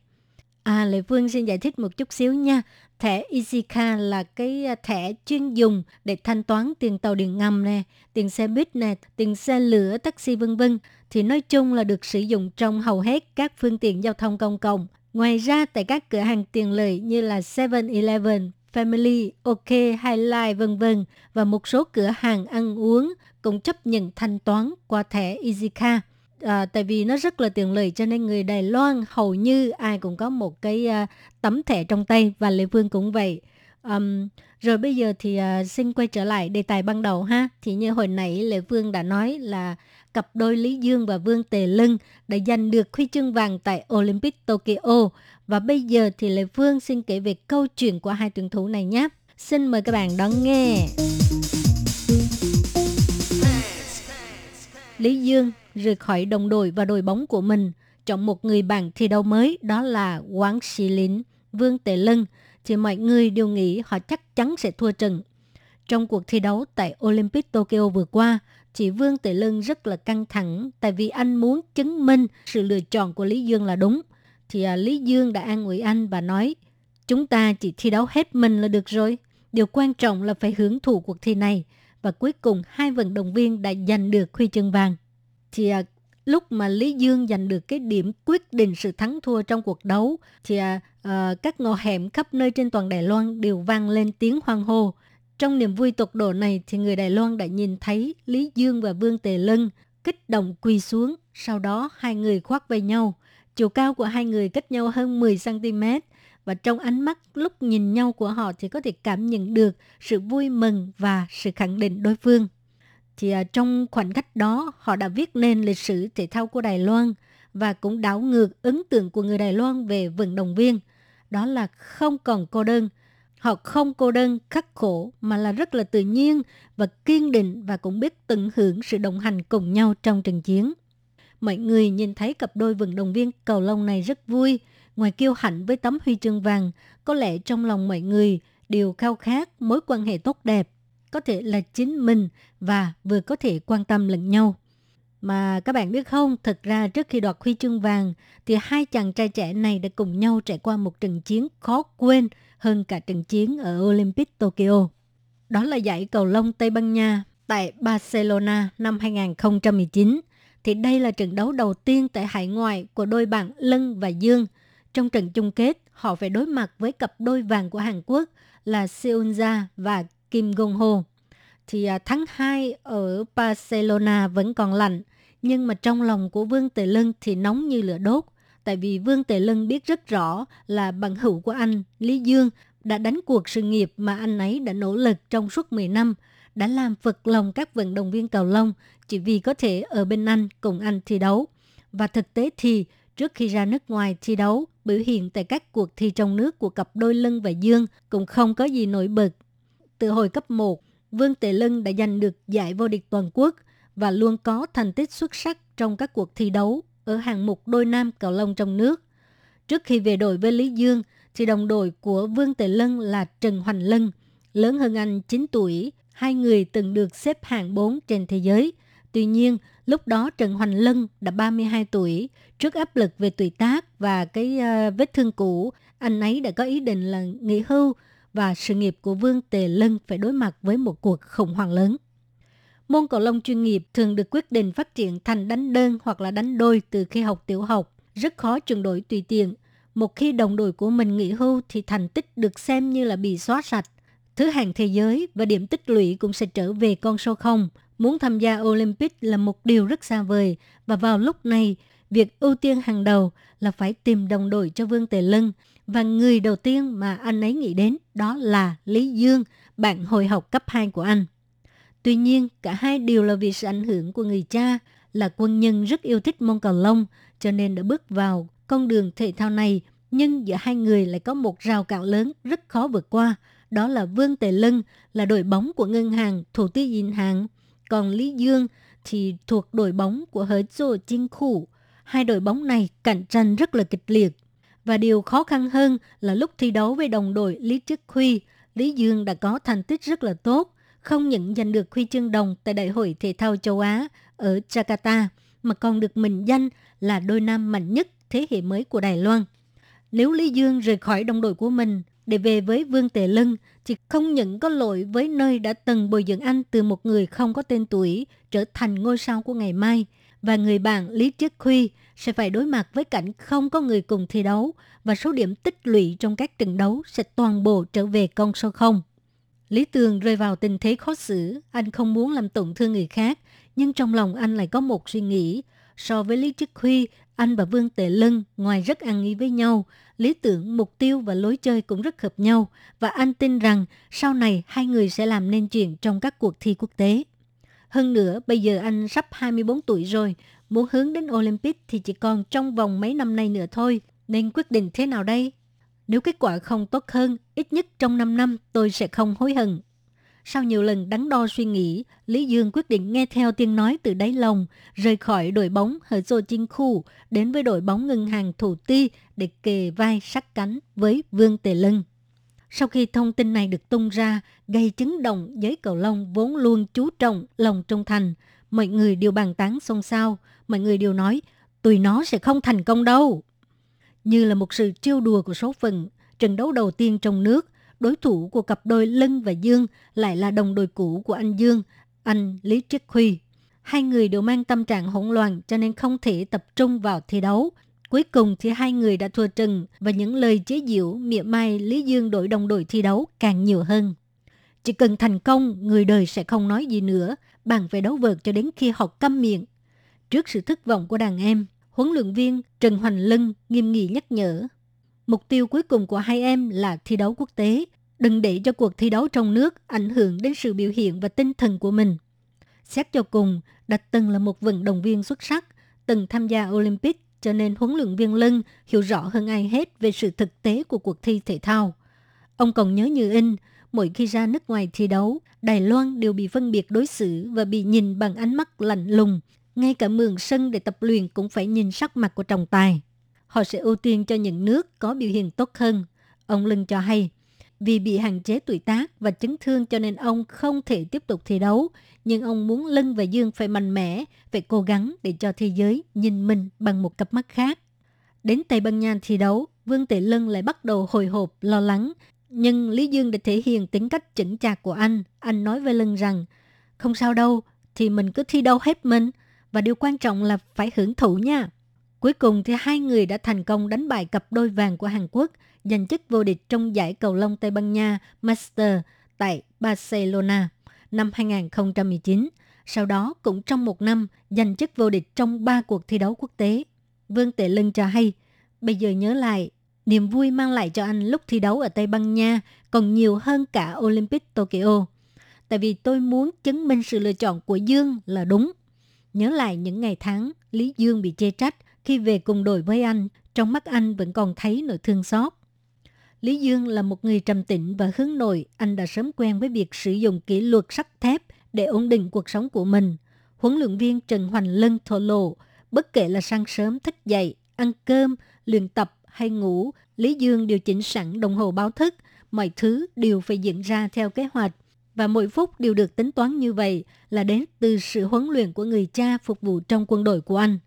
À, Lệ Phương xin giải thích một chút xíu nha. Thẻ Izika là cái à, thẻ chuyên dùng để thanh toán tiền tàu điện ngầm nè, tiền xe buýt nè, tiền xe lửa, taxi vân vân. Thì nói chung là được sử dụng trong hầu hết các phương tiện giao thông công cộng. Ngoài ra, tại các cửa hàng tiện lợi như là 7-Eleven, Family, OK, Highlight vân vân và một số cửa hàng ăn uống cũng chấp nhận thanh toán qua thẻ EasyCard à, tại vì nó rất là tiện lợi cho nên người Đài Loan hầu như ai cũng có một cái à, tấm thẻ trong tay và Lê Phương cũng vậy. Um, rồi bây giờ thì uh, xin quay trở lại đề tài ban đầu ha. Thì như hồi nãy Lê Phương đã nói là cặp đôi Lý Dương và Vương Tề Lân đã giành được huy chương vàng tại Olympic Tokyo. Và bây giờ thì Lê Phương xin kể về câu chuyện của hai tuyển thủ này nhé. Xin mời các bạn đón nghe. Lý Dương rời khỏi đồng đội và đội bóng của mình, chọn một người bạn thi đấu mới đó là Quán Sĩ Lín, Vương Tề Lân, thì mọi người đều nghĩ họ chắc chắn sẽ thua trận. Trong cuộc thi đấu tại Olympic Tokyo vừa qua, chị Vương Tề Lân rất là căng thẳng tại vì anh muốn chứng minh sự lựa chọn của Lý Dương là đúng. Thì à, Lý Dương đã an ủi anh và nói, chúng ta chỉ thi đấu hết mình là được rồi. Điều quan trọng là phải hưởng thụ cuộc thi này. Và cuối cùng hai vận động viên đã giành được huy chương vàng thì à, lúc mà Lý Dương giành được cái điểm quyết định sự thắng thua trong cuộc đấu thì à, à, các ngõ hẻm khắp nơi trên toàn Đài Loan đều vang lên tiếng hoan hô. Trong niềm vui tột độ này thì người Đài Loan đã nhìn thấy Lý Dương và Vương Tề Lân kích động quỳ xuống, sau đó hai người khoác vai nhau. Chiều cao của hai người cách nhau hơn 10 cm và trong ánh mắt lúc nhìn nhau của họ thì có thể cảm nhận được sự vui mừng và sự khẳng định đối phương thì à, trong khoảnh khắc đó họ đã viết nên lịch sử thể thao của Đài Loan và cũng đảo ngược ấn tượng của người Đài Loan về vận động viên. Đó là không còn cô đơn. Họ không cô đơn, khắc khổ mà là rất là tự nhiên và kiên định và cũng biết tận hưởng sự đồng hành cùng nhau trong trận chiến. Mọi người nhìn thấy cặp đôi vận động viên cầu lông này rất vui. Ngoài kiêu hãnh với tấm huy chương vàng, có lẽ trong lòng mọi người đều khao khát mối quan hệ tốt đẹp có thể là chính mình và vừa có thể quan tâm lẫn nhau. Mà các bạn biết không, thật ra trước khi đoạt huy chương vàng thì hai chàng trai trẻ này đã cùng nhau trải qua một trận chiến khó quên hơn cả trận chiến ở Olympic Tokyo. Đó là giải cầu lông Tây Ban Nha tại Barcelona năm 2019. Thì đây là trận đấu đầu tiên tại hải ngoại của đôi bạn Lân và Dương. Trong trận chung kết, họ phải đối mặt với cặp đôi vàng của Hàn Quốc là Seunja và Kim Gong Ho. Thì à, tháng 2 ở Barcelona vẫn còn lạnh, nhưng mà trong lòng của Vương Tề Lân thì nóng như lửa đốt. Tại vì Vương Tề Lân biết rất rõ là bằng hữu của anh, Lý Dương, đã đánh cuộc sự nghiệp mà anh ấy đã nỗ lực trong suốt 10 năm, đã làm phật lòng các vận động viên cầu lông chỉ vì có thể ở bên anh cùng anh thi đấu. Và thực tế thì trước khi ra nước ngoài thi đấu, biểu hiện tại các cuộc thi trong nước của cặp đôi Lân và Dương cũng không có gì nổi bật từ hồi cấp 1, Vương Tề Lân đã giành được giải vô địch toàn quốc và luôn có thành tích xuất sắc trong các cuộc thi đấu ở hạng mục đôi nam cầu lông trong nước. Trước khi về đội với Lý Dương, thì đồng đội của Vương Tề Lân là Trần Hoành Lân, lớn hơn anh 9 tuổi. Hai người từng được xếp hạng 4 trên thế giới. Tuy nhiên, lúc đó Trần Hoành Lân đã 32 tuổi. Trước áp lực về tuổi tác và cái ờ, vết thương cũ, anh ấy đã có ý định là nghỉ hưu và sự nghiệp của Vương Tề Lân phải đối mặt với một cuộc khủng hoảng lớn. Môn cầu lông chuyên nghiệp thường được quyết định phát triển thành đánh đơn hoặc là đánh đôi từ khi học tiểu học, rất khó chuyển đổi tùy tiện. Một khi đồng đội của mình nghỉ hưu thì thành tích được xem như là bị xóa sạch. Thứ hạng thế giới và điểm tích lũy cũng sẽ trở về con số 0. Muốn tham gia Olympic là một điều rất xa vời và vào lúc này, việc ưu tiên hàng đầu là phải tìm đồng đội cho Vương Tề Lân và người đầu tiên mà anh ấy nghĩ đến đó là Lý Dương, bạn hồi học cấp 2 của anh. Tuy nhiên, cả hai đều là vì sự ảnh hưởng của người cha, là quân nhân rất yêu thích môn cầu lông, cho nên đã bước vào con đường thể thao này. Nhưng giữa hai người lại có một rào cản lớn rất khó vượt qua. Đó là Vương Tề Lân, là đội bóng của ngân hàng Thủ tư Dinh hạng Còn Lý Dương thì thuộc đội bóng của Hở Chô Chinh Khu. Hai đội bóng này cạnh tranh rất là kịch liệt. Và điều khó khăn hơn là lúc thi đấu với đồng đội Lý Chức Huy, Lý Dương đã có thành tích rất là tốt, không những giành được huy chương đồng tại Đại hội Thể thao châu Á ở Jakarta, mà còn được mệnh danh là đôi nam mạnh nhất thế hệ mới của Đài Loan. Nếu Lý Dương rời khỏi đồng đội của mình để về với Vương Tề Lân, thì không những có lỗi với nơi đã từng bồi dưỡng anh từ một người không có tên tuổi trở thành ngôi sao của ngày mai, và người bạn Lý Triết Huy sẽ phải đối mặt với cảnh không có người cùng thi đấu và số điểm tích lũy trong các trận đấu sẽ toàn bộ trở về con số không. Lý Tường rơi vào tình thế khó xử, anh không muốn làm tổn thương người khác, nhưng trong lòng anh lại có một suy nghĩ. So với Lý Trích Huy, anh và Vương Tệ Lân ngoài rất ăn ý với nhau, lý tưởng, mục tiêu và lối chơi cũng rất hợp nhau và anh tin rằng sau này hai người sẽ làm nên chuyện trong các cuộc thi quốc tế. Hơn nữa, bây giờ anh sắp 24 tuổi rồi, muốn hướng đến Olympic thì chỉ còn trong vòng mấy năm nay nữa thôi, nên quyết định thế nào đây? Nếu kết quả không tốt hơn, ít nhất trong 5 năm tôi sẽ không hối hận. Sau nhiều lần đắn đo suy nghĩ, Lý Dương quyết định nghe theo tiếng nói từ đáy lòng, rời khỏi đội bóng ở Dô Chinh Khu đến với đội bóng ngân hàng Thủ Ti để kề vai sát cánh với Vương Tề Lân. Sau khi thông tin này được tung ra, gây chấn động giới cầu lông vốn luôn chú trọng lòng trung thành, mọi người đều bàn tán xôn xao, mọi người đều nói, tụi nó sẽ không thành công đâu. Như là một sự trêu đùa của số phận, trận đấu đầu tiên trong nước, đối thủ của cặp đôi Lân và Dương lại là đồng đội cũ của anh Dương, anh Lý Triết Huy. Hai người đều mang tâm trạng hỗn loạn cho nên không thể tập trung vào thi đấu. Cuối cùng thì hai người đã thua trận và những lời chế giễu mỉa mai Lý Dương đổi đồng đội thi đấu càng nhiều hơn. Chỉ cần thành công, người đời sẽ không nói gì nữa, bạn phải đấu vợt cho đến khi họ câm miệng. Trước sự thất vọng của đàn em, huấn luyện viên Trần Hoành Lân nghiêm nghị nhắc nhở. Mục tiêu cuối cùng của hai em là thi đấu quốc tế. Đừng để cho cuộc thi đấu trong nước ảnh hưởng đến sự biểu hiện và tinh thần của mình. Xét cho cùng, Đạch từng là một vận động viên xuất sắc, từng tham gia Olympic cho nên huấn luyện viên Lân hiểu rõ hơn ai hết về sự thực tế của cuộc thi thể thao. Ông còn nhớ như in, mỗi khi ra nước ngoài thi đấu, Đài Loan đều bị phân biệt đối xử và bị nhìn bằng ánh mắt lạnh lùng. Ngay cả mượn sân để tập luyện cũng phải nhìn sắc mặt của trọng tài. Họ sẽ ưu tiên cho những nước có biểu hiện tốt hơn. Ông Lân cho hay, vì bị hạn chế tuổi tác và chấn thương cho nên ông không thể tiếp tục thi đấu. Nhưng ông muốn Lân và Dương phải mạnh mẽ, phải cố gắng để cho thế giới nhìn mình bằng một cặp mắt khác. Đến Tây Ban Nha thi đấu, Vương Tệ Lân lại bắt đầu hồi hộp, lo lắng. Nhưng Lý Dương đã thể hiện tính cách chững chạc của anh. Anh nói với Lân rằng, không sao đâu, thì mình cứ thi đấu hết mình. Và điều quan trọng là phải hưởng thụ nha. Cuối cùng thì hai người đã thành công đánh bại cặp đôi vàng của Hàn Quốc, giành chức vô địch trong giải cầu lông Tây Ban Nha Master tại Barcelona năm 2019. Sau đó cũng trong một năm giành chức vô địch trong ba cuộc thi đấu quốc tế. Vương Tệ Lân cho hay, bây giờ nhớ lại, niềm vui mang lại cho anh lúc thi đấu ở Tây Ban Nha còn nhiều hơn cả Olympic Tokyo. Tại vì tôi muốn chứng minh sự lựa chọn của Dương là đúng. Nhớ lại những ngày tháng Lý Dương bị chê trách khi về cùng đội với anh, trong mắt anh vẫn còn thấy nỗi thương xót. Lý Dương là một người trầm tĩnh và hướng nội, anh đã sớm quen với việc sử dụng kỷ luật sắt thép để ổn định cuộc sống của mình. Huấn luyện viên Trần Hoành Lân thổ lộ, bất kể là sáng sớm thức dậy, ăn cơm, luyện tập hay ngủ, Lý Dương điều chỉnh sẵn đồng hồ báo thức, mọi thứ đều phải diễn ra theo kế hoạch. Và mỗi phút đều được tính toán như vậy là đến từ sự huấn luyện của người cha phục vụ trong quân đội của anh.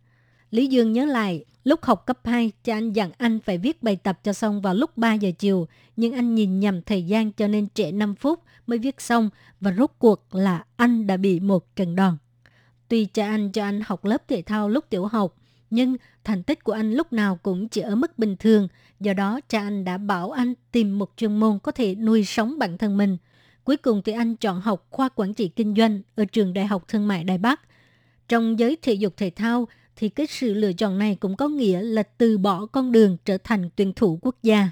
Lý Dương nhớ lại, lúc học cấp 2, cha anh dặn anh phải viết bài tập cho xong vào lúc 3 giờ chiều, nhưng anh nhìn nhầm thời gian cho nên trễ 5 phút mới viết xong và rốt cuộc là anh đã bị một trận đòn. Tuy cha anh cho anh học lớp thể thao lúc tiểu học, nhưng thành tích của anh lúc nào cũng chỉ ở mức bình thường, do đó cha anh đã bảo anh tìm một chuyên môn có thể nuôi sống bản thân mình. Cuối cùng thì anh chọn học khoa quản trị kinh doanh ở trường Đại học Thương mại Đài Bắc. Trong giới thể dục thể thao thì cái sự lựa chọn này cũng có nghĩa là từ bỏ con đường trở thành tuyển thủ quốc gia.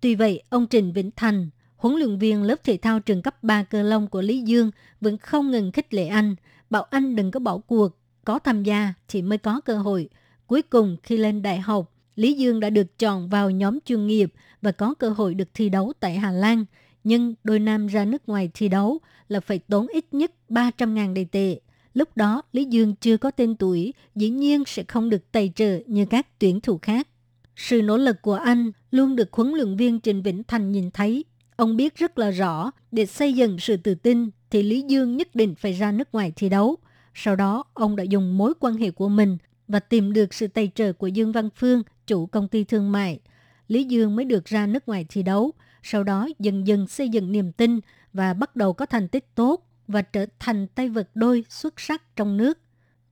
Tuy vậy, ông Trịnh Vĩnh Thành, huấn luyện viên lớp thể thao trường cấp 3 Cơ Long của Lý Dương vẫn không ngừng khích lệ anh, bảo anh đừng có bỏ cuộc, có tham gia thì mới có cơ hội. Cuối cùng khi lên đại học, Lý Dương đã được chọn vào nhóm chuyên nghiệp và có cơ hội được thi đấu tại Hà Lan. Nhưng đôi nam ra nước ngoài thi đấu là phải tốn ít nhất 300.000 đầy tệ. Lúc đó Lý Dương chưa có tên tuổi, dĩ nhiên sẽ không được tài trợ như các tuyển thủ khác. Sự nỗ lực của anh luôn được huấn luyện viên Trịnh Vĩnh Thành nhìn thấy. Ông biết rất là rõ, để xây dựng sự tự tin thì Lý Dương nhất định phải ra nước ngoài thi đấu. Sau đó, ông đã dùng mối quan hệ của mình và tìm được sự tài trợ của Dương Văn Phương, chủ công ty thương mại. Lý Dương mới được ra nước ngoài thi đấu, sau đó dần dần xây dựng niềm tin và bắt đầu có thành tích tốt và trở thành tay vợt đôi xuất sắc trong nước.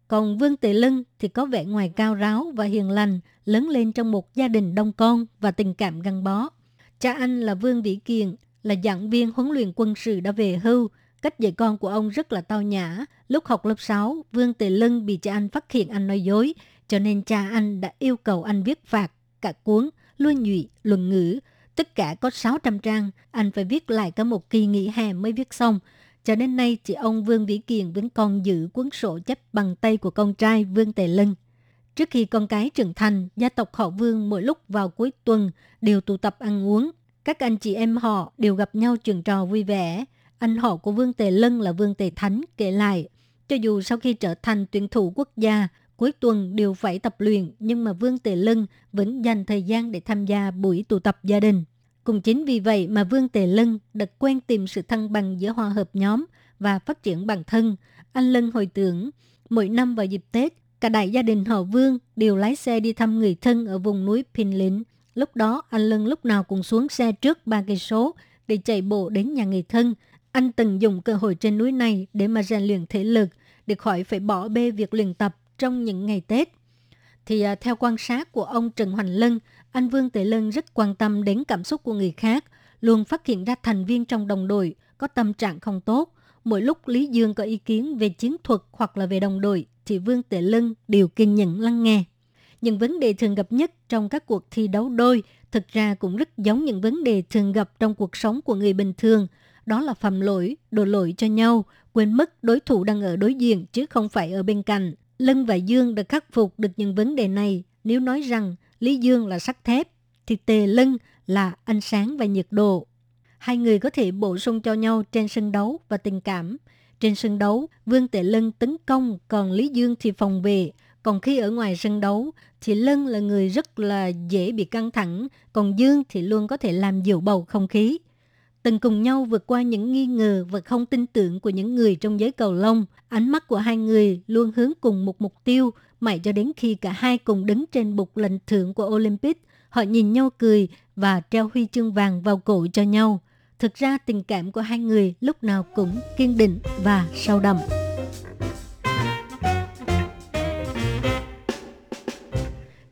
Còn Vương Tị Lân thì có vẻ ngoài cao ráo và hiền lành, lớn lên trong một gia đình đông con và tình cảm gắn bó. Cha anh là Vương Vĩ Kiền, là giảng viên huấn luyện quân sự đã về hưu. Cách dạy con của ông rất là tao nhã. Lúc học lớp 6, Vương Tề Lân bị cha anh phát hiện anh nói dối, cho nên cha anh đã yêu cầu anh viết phạt cả cuốn luân nhụy, luận ngữ. Tất cả có 600 trang, anh phải viết lại cả một kỳ nghỉ hè mới viết xong. Cho đến nay, chị ông Vương Vĩ Kiền vẫn còn giữ cuốn sổ chép bằng tay của con trai Vương Tề Lân. Trước khi con cái trưởng thành, gia tộc họ Vương mỗi lúc vào cuối tuần đều tụ tập ăn uống. Các anh chị em họ đều gặp nhau chuyện trò vui vẻ. Anh họ của Vương Tề Lân là Vương Tề Thánh kể lại. Cho dù sau khi trở thành tuyển thủ quốc gia, cuối tuần đều phải tập luyện, nhưng mà Vương Tề Lân vẫn dành thời gian để tham gia buổi tụ tập gia đình. Cũng chính vì vậy mà Vương Tề Lân đã quen tìm sự thăng bằng giữa hòa hợp nhóm và phát triển bản thân. Anh Lân hồi tưởng, mỗi năm vào dịp Tết, cả đại gia đình họ Vương đều lái xe đi thăm người thân ở vùng núi Pinlin. Lúc đó, anh Lân lúc nào cũng xuống xe trước ba cây số để chạy bộ đến nhà người thân. Anh từng dùng cơ hội trên núi này để mà rèn luyện thể lực, để khỏi phải bỏ bê việc luyện tập trong những ngày Tết. Thì à, theo quan sát của ông Trần Hoành Lân, anh Vương Tề Lân rất quan tâm đến cảm xúc của người khác, luôn phát hiện ra thành viên trong đồng đội có tâm trạng không tốt. Mỗi lúc Lý Dương có ý kiến về chiến thuật hoặc là về đồng đội, thì Vương Tề Lân đều kiên nhẫn lắng nghe. Những vấn đề thường gặp nhất trong các cuộc thi đấu đôi thực ra cũng rất giống những vấn đề thường gặp trong cuộc sống của người bình thường. Đó là phạm lỗi, đổ lỗi cho nhau, quên mất đối thủ đang ở đối diện chứ không phải ở bên cạnh. Lân và Dương đã khắc phục được những vấn đề này. Nếu nói rằng Lý Dương là sắt thép, thì Tề Lân là ánh sáng và nhiệt độ. Hai người có thể bổ sung cho nhau trên sân đấu và tình cảm. Trên sân đấu, Vương Tề Lân tấn công, còn Lý Dương thì phòng vệ. Còn khi ở ngoài sân đấu, thì Lân là người rất là dễ bị căng thẳng, còn Dương thì luôn có thể làm dịu bầu không khí. Từng cùng nhau vượt qua những nghi ngờ và không tin tưởng của những người trong giới cầu lông, ánh mắt của hai người luôn hướng cùng một mục tiêu, mãi cho đến khi cả hai cùng đứng trên bục lệnh thưởng của Olympic, họ nhìn nhau cười và treo huy chương vàng vào cổ cho nhau. Thực ra tình cảm của hai người lúc nào cũng kiên định và sâu đậm.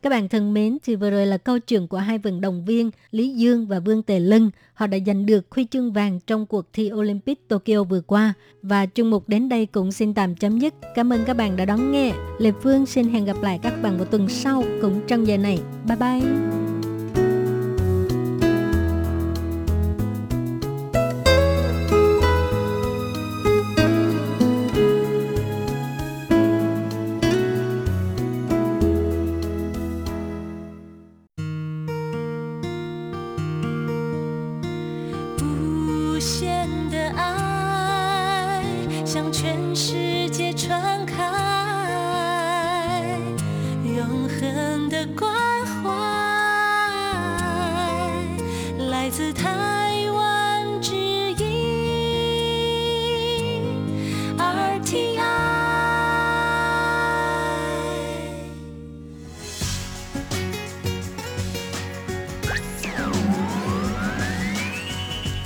Các bạn thân mến, thì vừa rồi là câu chuyện của hai vận động viên Lý Dương và Vương Tề Lân. Họ đã giành được huy chương vàng trong cuộc thi Olympic Tokyo vừa qua. Và chương mục đến đây cũng xin tạm chấm dứt. Cảm ơn các bạn đã đón nghe. Lê Phương xin hẹn gặp lại các bạn vào tuần sau cũng trong giờ này. Bye bye!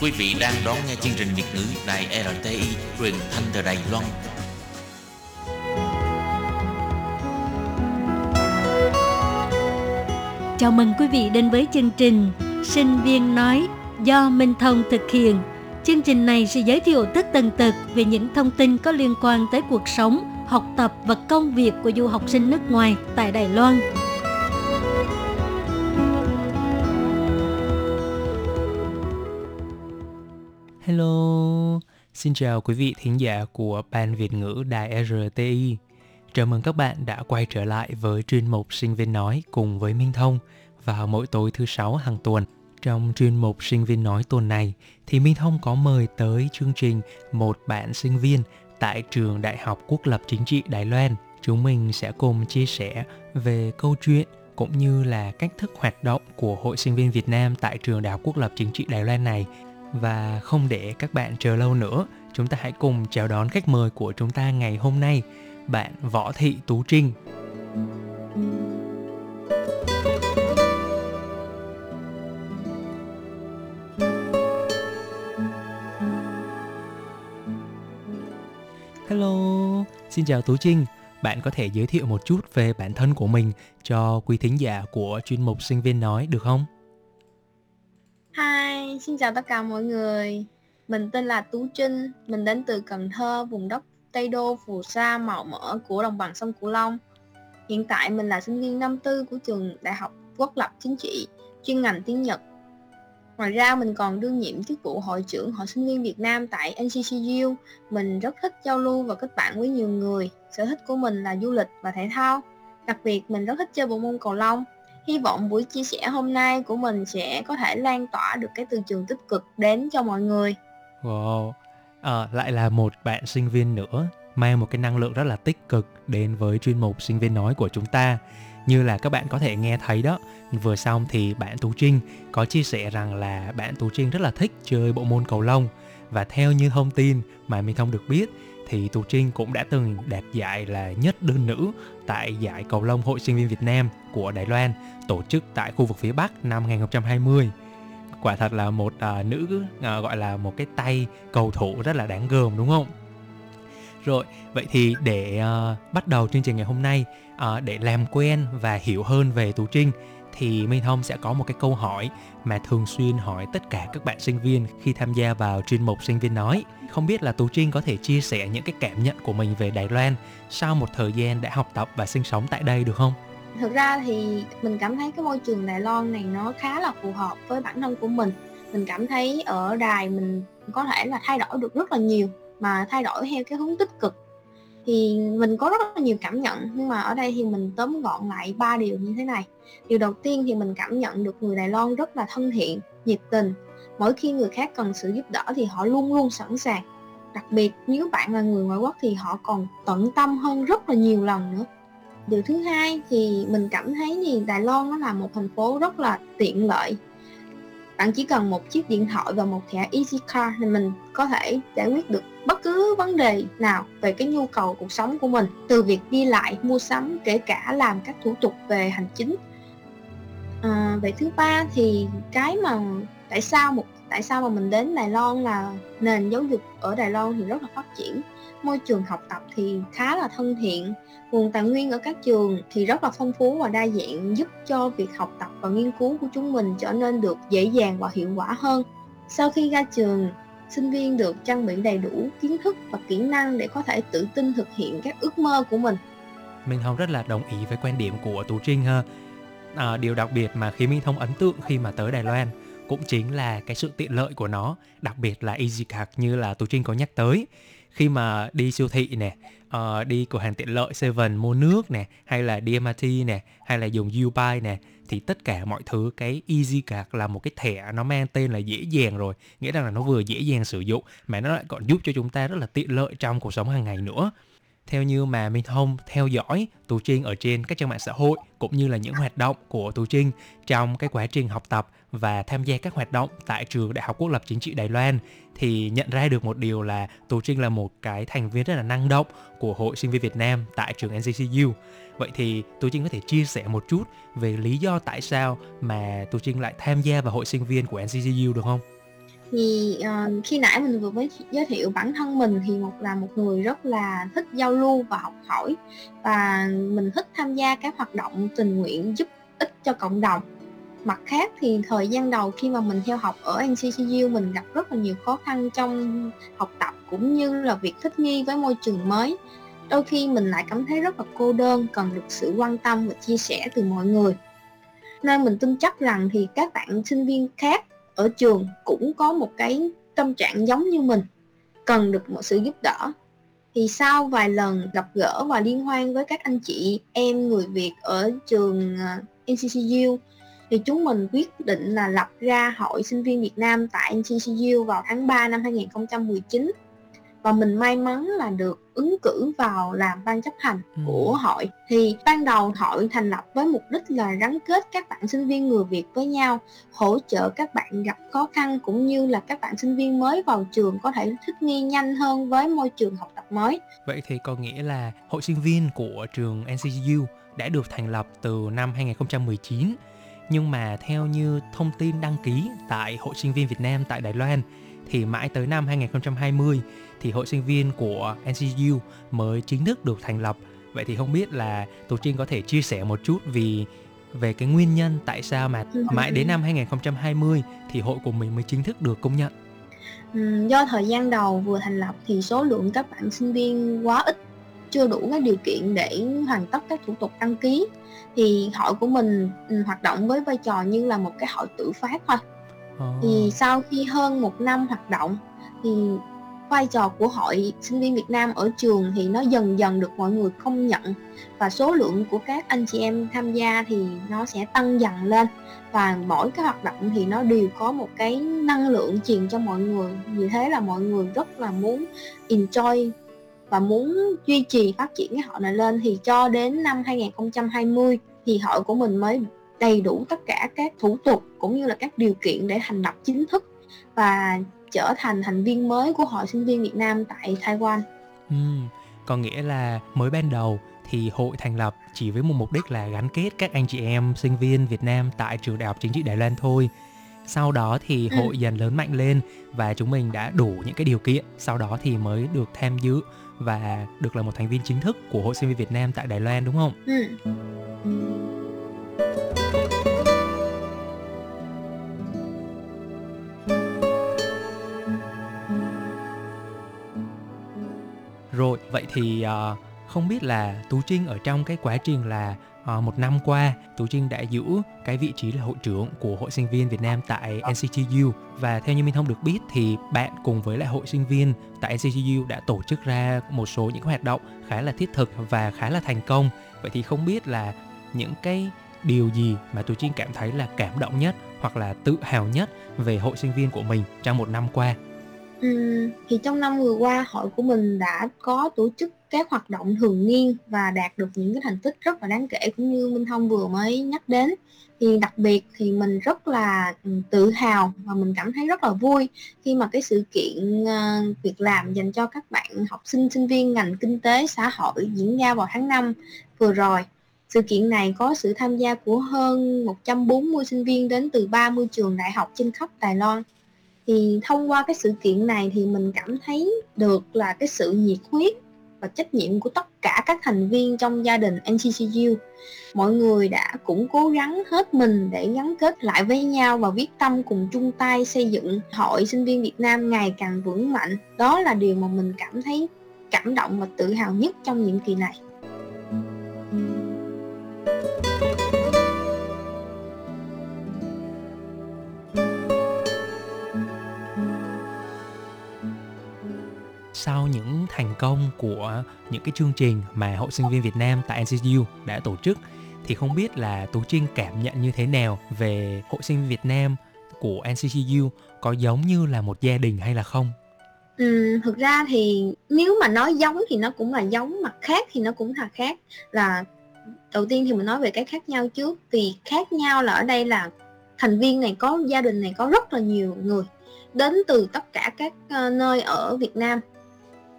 Quý vị đang đón nghe chương trình Việt ngữ Đài RTI truyền thanh từ Đài Loan. Chào mừng quý vị đến với chương trình Sinh viên nói do Minh Thông thực hiện. Chương trình này sẽ giới thiệu tất tần tật về những thông tin có liên quan tới cuộc sống, học tập và công việc của du học sinh nước ngoài tại Đài Loan. Hello, xin chào quý vị thính giả của Ban Việt ngữ Đài RTI. Chào mừng các bạn đã quay trở lại với chuyên mục Sinh viên nói cùng với Minh Thông vào mỗi tối thứ sáu hàng tuần. Trong chuyên mục Sinh viên nói tuần này thì Minh Thông có mời tới chương trình một bạn sinh viên tại trường Đại học Quốc lập Chính trị Đài Loan. Chúng mình sẽ cùng chia sẻ về câu chuyện cũng như là cách thức hoạt động của Hội sinh viên Việt Nam tại trường Đại học Quốc lập Chính trị Đài Loan này và không để các bạn chờ lâu nữa, chúng ta hãy cùng chào đón khách mời của chúng ta ngày hôm nay, bạn Võ Thị Tú Trinh. Hello, xin chào Tú Trinh. Bạn có thể giới thiệu một chút về bản thân của mình cho quý thính giả của chuyên mục sinh viên nói được không? Hi, xin chào tất cả mọi người. Mình tên là Tú Trinh, mình đến từ Cần Thơ, vùng đất Tây Đô, phù sa, màu mỡ của đồng bằng sông Cửu Long. Hiện tại mình là sinh viên năm tư của trường Đại học Quốc lập Chính trị, chuyên ngành tiếng Nhật. Ngoài ra mình còn đương nhiệm chức vụ hội trưởng Hội sinh viên Việt Nam tại NCCU. Mình rất thích giao lưu và kết bạn với nhiều người. Sở thích của mình là du lịch và thể thao. Đặc biệt mình rất thích chơi bộ môn cầu lông. Hy vọng buổi chia sẻ hôm nay của mình sẽ có thể lan tỏa được cái từ trường tích cực đến cho mọi người. Wow, à, lại là một bạn sinh viên nữa mang một cái năng lượng rất là tích cực đến với chuyên mục sinh viên nói của chúng ta. Như là các bạn có thể nghe thấy đó, vừa xong thì bạn Tú Trinh có chia sẻ rằng là bạn Tú Trinh rất là thích chơi bộ môn cầu lông và theo như thông tin mà mình thông được biết thì Tú Trinh cũng đã từng đạt giải là nhất đơn nữ tại giải cầu lông Hội sinh viên Việt Nam của Đài Loan tổ chức tại khu vực phía Bắc năm 2020. Quả thật là một uh, nữ uh, gọi là một cái tay cầu thủ rất là đáng gờm đúng không? Rồi, vậy thì để uh, bắt đầu chương trình ngày hôm nay uh, để làm quen và hiểu hơn về Tú Trinh thì Minh Thông sẽ có một cái câu hỏi mà thường xuyên hỏi tất cả các bạn sinh viên khi tham gia vào chuyên mục sinh viên nói. Không biết là Tú Trinh có thể chia sẻ những cái cảm nhận của mình về Đài Loan sau một thời gian đã học tập và sinh sống tại đây được không? Thực ra thì mình cảm thấy cái môi trường Đài Loan này nó khá là phù hợp với bản thân của mình. Mình cảm thấy ở đài mình có thể là thay đổi được rất là nhiều, mà thay đổi theo cái hướng tích cực thì mình có rất là nhiều cảm nhận, nhưng mà ở đây thì mình tóm gọn lại ba điều như thế này. Điều đầu tiên thì mình cảm nhận được người Đài Loan rất là thân thiện, nhiệt tình. Mỗi khi người khác cần sự giúp đỡ thì họ luôn luôn sẵn sàng. Đặc biệt, nếu bạn là người ngoại quốc thì họ còn tận tâm hơn rất là nhiều lần nữa. Điều thứ hai thì mình cảm thấy thì Đài Loan nó là một thành phố rất là tiện lợi bạn chỉ cần một chiếc điện thoại và một thẻ Easy Card thì mình có thể giải quyết được bất cứ vấn đề nào về cái nhu cầu cuộc sống của mình từ việc đi lại mua sắm kể cả làm các thủ tục về hành chính. À, về thứ ba thì cái mà tại sao một tại sao mà mình đến Đài Loan là nền giáo dục ở Đài Loan thì rất là phát triển môi trường học tập thì khá là thân thiện nguồn tài nguyên ở các trường thì rất là phong phú và đa dạng giúp cho việc học tập và nghiên cứu của chúng mình trở nên được dễ dàng và hiệu quả hơn sau khi ra trường sinh viên được trang bị đầy đủ kiến thức và kỹ năng để có thể tự tin thực hiện các ước mơ của mình Minh Thông rất là đồng ý với quan điểm của Tú Trinh ha. À, điều đặc biệt mà khiến Minh Thông ấn tượng khi mà tới Đài Loan cũng chính là cái sự tiện lợi của nó, đặc biệt là EasyCard như là Tú Trinh có nhắc tới. Khi mà đi siêu thị nè, uh, đi cửa hàng tiện lợi Seven mua nước nè, hay là DMRT nè, hay là dùng Ubuy nè, thì tất cả mọi thứ cái Easy Card là một cái thẻ nó mang tên là dễ dàng rồi, nghĩa rằng là nó vừa dễ dàng sử dụng mà nó lại còn giúp cho chúng ta rất là tiện lợi trong cuộc sống hàng ngày nữa. Theo như mà Minh Thông theo dõi Tú Trinh ở trên các trang mạng xã hội cũng như là những hoạt động của Tú Trinh trong cái quá trình học tập và tham gia các hoạt động tại trường Đại học Quốc lập Chính trị Đài Loan thì nhận ra được một điều là Tú Trinh là một cái thành viên rất là năng động của Hội sinh viên Việt Nam tại trường NCCU. Vậy thì Tú Trinh có thể chia sẻ một chút về lý do tại sao mà Tú Trinh lại tham gia vào hội sinh viên của NCCU được không? thì uh, khi nãy mình vừa mới giới thiệu bản thân mình thì một là một người rất là thích giao lưu và học hỏi và mình thích tham gia các hoạt động tình nguyện giúp ích cho cộng đồng mặt khác thì thời gian đầu khi mà mình theo học ở NCCU mình gặp rất là nhiều khó khăn trong học tập cũng như là việc thích nghi với môi trường mới. Đôi khi mình lại cảm thấy rất là cô đơn, cần được sự quan tâm và chia sẻ từ mọi người. Nên mình tin chắc rằng thì các bạn sinh viên khác ở trường cũng có một cái tâm trạng giống như mình, cần được một sự giúp đỡ. Thì sau vài lần gặp gỡ và liên hoan với các anh chị, em người Việt ở trường à, NCCU thì chúng mình quyết định là lập ra hội sinh viên Việt Nam tại NCCU vào tháng 3 năm 2019 và mình may mắn là được ứng cử vào làm ban chấp hành Ừ. của hội. Thì ban đầu hội thành lập với mục đích là gắn kết các bạn sinh viên người Việt với nhau hỗ trợ các bạn gặp khó khăn cũng như là các bạn sinh viên mới vào trường có thể thích nghi nhanh hơn với môi trường học tập mới. Vậy thì có nghĩa là hội sinh viên của trường NCCU đã được thành lập từ năm 2019 nhưng mà theo như thông tin đăng ký tại Hội sinh viên Việt Nam tại Đài Loan thì mãi tới năm 2020 thì hội sinh viên của NCCU mới chính thức được thành lập. Vậy thì không biết là Tú Trinh có thể chia sẻ một chút vì về cái nguyên nhân tại sao mà Ừ. mãi đến năm 2020 thì hội của mình mới chính thức được công nhận. Ừm, do thời gian đầu vừa thành lập thì số lượng các bạn sinh viên quá ít chưa đủ các điều kiện để hoàn tất các thủ tục đăng ký thì hội của mình ừm, hoạt động với vai trò như là một cái hội tự phát thôi. Ờ. thì sau khi hơn một năm hoạt động thì vai trò của hội sinh viên Việt Nam ở trường thì nó dần dần được mọi người công nhận và số lượng của các anh chị em tham gia thì nó sẽ tăng dần lên. Và mỗi cái hoạt động thì nó đều có một cái năng lượng truyền cho mọi người. Vì thế là mọi người rất là muốn enjoy và muốn duy trì phát triển cái hội này lên thì cho đến năm 2020 thì hội của mình mới đầy đủ tất cả các thủ tục cũng như là các điều kiện để thành lập chính thức và trở thành thành viên mới của Hội Sinh viên Việt Nam tại Taiwan. Ừm, có nghĩa là mới ban đầu thì hội thành lập chỉ với một mục đích là gắn kết các anh chị em sinh viên Việt Nam tại trường Đại học Chính trị Đài Loan thôi. Sau đó thì Ừ. hội dần lớn mạnh lên và chúng mình đã đủ những cái điều kiện, sau đó thì mới được tham dự và được là một thành viên chính thức của Hội sinh viên Việt Nam tại Đài Loan đúng không? Ừ. Rồi, vậy thì ờ, không biết là Tú Trinh ở trong cái quá trình là Ờ, một năm qua, Tú Trinh đã giữ cái vị trí là hội trưởng của Hội sinh viên Việt Nam tại NCTU và theo như Minh Thông được biết thì bạn cùng với lại hội sinh viên tại NCTU đã tổ chức ra một số những hoạt động khá là thiết thực và khá là thành công. Vậy thì không biết là những cái điều gì mà Tú Trinh cảm thấy là cảm động nhất hoặc là tự hào nhất về hội sinh viên của mình trong một năm qua. Ừ, thì trong năm vừa qua hội của mình đã có tổ chức các hoạt động thường niên và đạt được những cái thành tích rất là đáng kể cũng như Minh Thông vừa mới nhắc đến. Thì đặc biệt thì mình rất là ừ, tự hào và mình cảm thấy rất là vui khi mà cái sự kiện ờ, việc làm dành cho các bạn học sinh sinh viên ngành kinh tế, xã hội diễn ra vào tháng 5 vừa rồi. Sự kiện này có sự tham gia của hơn 140 sinh viên đến từ 30 trường đại học trên khắp Đài Loan. Thì thông qua cái sự kiện này thì mình cảm thấy được là cái sự nhiệt huyết và trách nhiệm của tất cả các thành viên trong gia đình NCCU. Mọi người đã cũng cố gắng hết mình để gắn kết lại với nhau và quyết tâm cùng chung tay xây dựng Hội Sinh viên Việt Nam ngày càng vững mạnh. Đó là điều mà mình cảm thấy cảm động và tự hào nhất trong nhiệm kỳ này. Sau những thành công của những cái chương trình mà hội sinh viên Việt Nam tại NCU đã tổ chức thì không biết là Tú Trinh cảm nhận như thế nào về hội sinh viên Việt Nam của NCCU có giống như là một gia đình hay là không? Ừ, thực ra thì nếu mà nói giống thì nó cũng là giống mà khác thì nó cũng là khác. Là đầu tiên thì mình nói về cái khác nhau trước. Vì khác nhau là ở đây là thành viên này có gia đình này có rất là nhiều người đến từ tất cả các ờ, nơi ở Việt Nam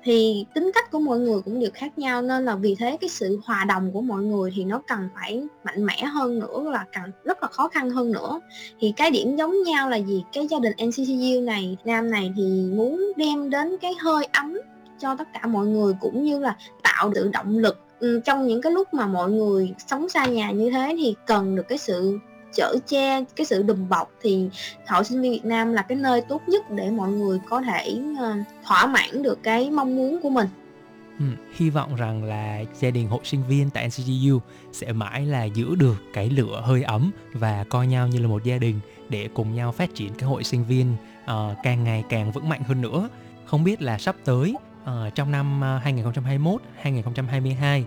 thì tính cách của mọi người cũng đều khác nhau, nên là vì thế cái sự hòa đồng của mọi người thì nó cần phải mạnh mẽ hơn nữa, là cần rất là khó khăn hơn nữa. Thì cái điểm giống nhau là gì? Cái gia đình NCCU này, nam này thì muốn đem đến cái hơi ấm cho tất cả mọi người, cũng như là tạo được động lực ừ, trong những cái lúc mà mọi người sống xa nhà như thế thì cần được cái sự chở che cái sự đùm bọc thì hội sinh viên Việt Nam là cái nơi tốt nhất để mọi người có thể ờ, thỏa mãn được cái mong muốn của mình. Ừ, hy vọng rằng là gia đình hội sinh viên tại NCGU sẽ mãi là giữ được cái lửa hơi ấm và coi nhau như là một gia đình để cùng nhau phát triển cái hội sinh viên uh, càng ngày càng vững mạnh hơn nữa. Không biết là sắp tới uh, trong năm 2021 2022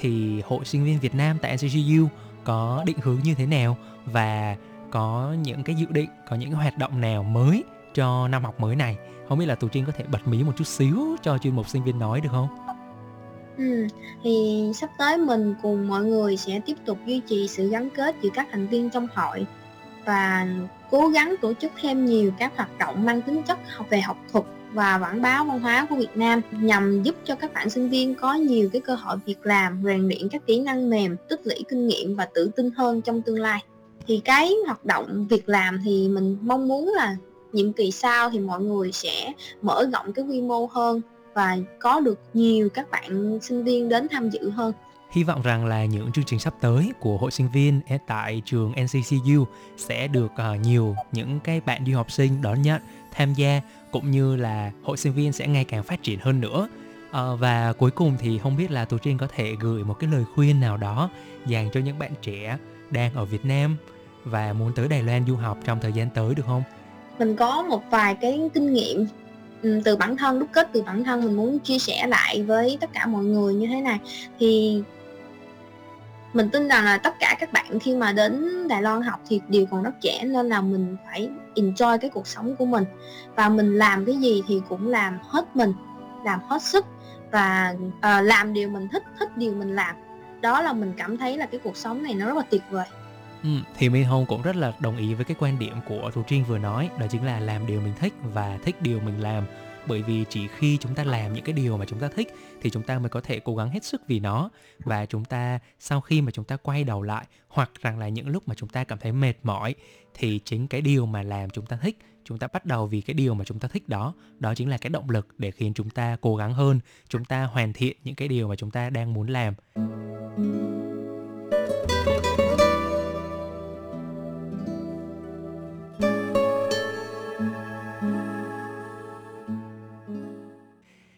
thì hội sinh viên Việt Nam tại NCGU có định hướng như thế nào và có những cái dự định có những cái hoạt động nào mới cho năm học mới này? Không biết là tù trinh có thể bật mí một chút xíu cho chuyên mục sinh viên nói được không? Ừ, thì sắp tới mình cùng mọi người sẽ tiếp tục duy trì sự gắn kết giữa các thành viên trong hội và cố gắng tổ chức thêm nhiều các hoạt động mang tính chất học về học thuật và quảng bá văn hóa của Việt Nam nhằm giúp cho các bạn sinh viên có nhiều cái cơ hội việc làm, rèn luyện các kỹ năng mềm, tích lũy kinh nghiệm và tự tin hơn trong tương lai. Thì cái hoạt động việc làm thì mình mong muốn là nhiệm kỳ sau thì mọi người sẽ mở rộng cái quy mô hơn và có được nhiều các bạn sinh viên đến tham dự hơn. Hy vọng rằng là những chương trình sắp tới của hội sinh viên tại trường NCCU sẽ được ờ, nhiều những cái bạn du học sinh đón nhận, tham gia cũng như là hội sinh viên sẽ ngày càng phát triển hơn nữa. à, và cuối cùng thì không biết là Tú Trinh có thể gửi một cái lời khuyên nào đó dành cho những bạn trẻ đang ở Việt Nam và muốn tới Đài Loan du học trong thời gian tới được không? Mình có một vài cái kinh nghiệm ừ, từ bản thân đúc kết từ bản thân mình muốn chia sẻ lại với tất cả mọi người như thế này thì mình tin rằng là tất cả các bạn khi mà đến Đài Loan học thì đều còn rất trẻ nên là mình phải enjoy cái cuộc sống của mình. Và mình làm cái gì thì cũng làm hết mình làm hết sức và uh, làm điều mình thích thích điều mình làm. Đó là mình cảm thấy là cái cuộc sống này nó rất là tuyệt vời. Ừ, thì Minh Hồng cũng rất là đồng ý với cái quan điểm của Thu Trinh vừa nói đó chính là làm điều mình thích và thích điều mình làm bởi vì chỉ khi chúng ta làm những cái điều mà chúng ta thích thì chúng ta mới có thể cố gắng hết sức vì nó và chúng ta sau khi mà chúng ta quay đầu lại hoặc rằng là những lúc mà chúng ta cảm thấy mệt mỏi thì chính cái điều mà làm chúng ta thích chúng ta bắt đầu vì cái điều mà chúng ta thích đó đó chính là cái động lực để khiến chúng ta cố gắng hơn chúng ta hoàn thiện những cái điều mà chúng ta đang muốn làm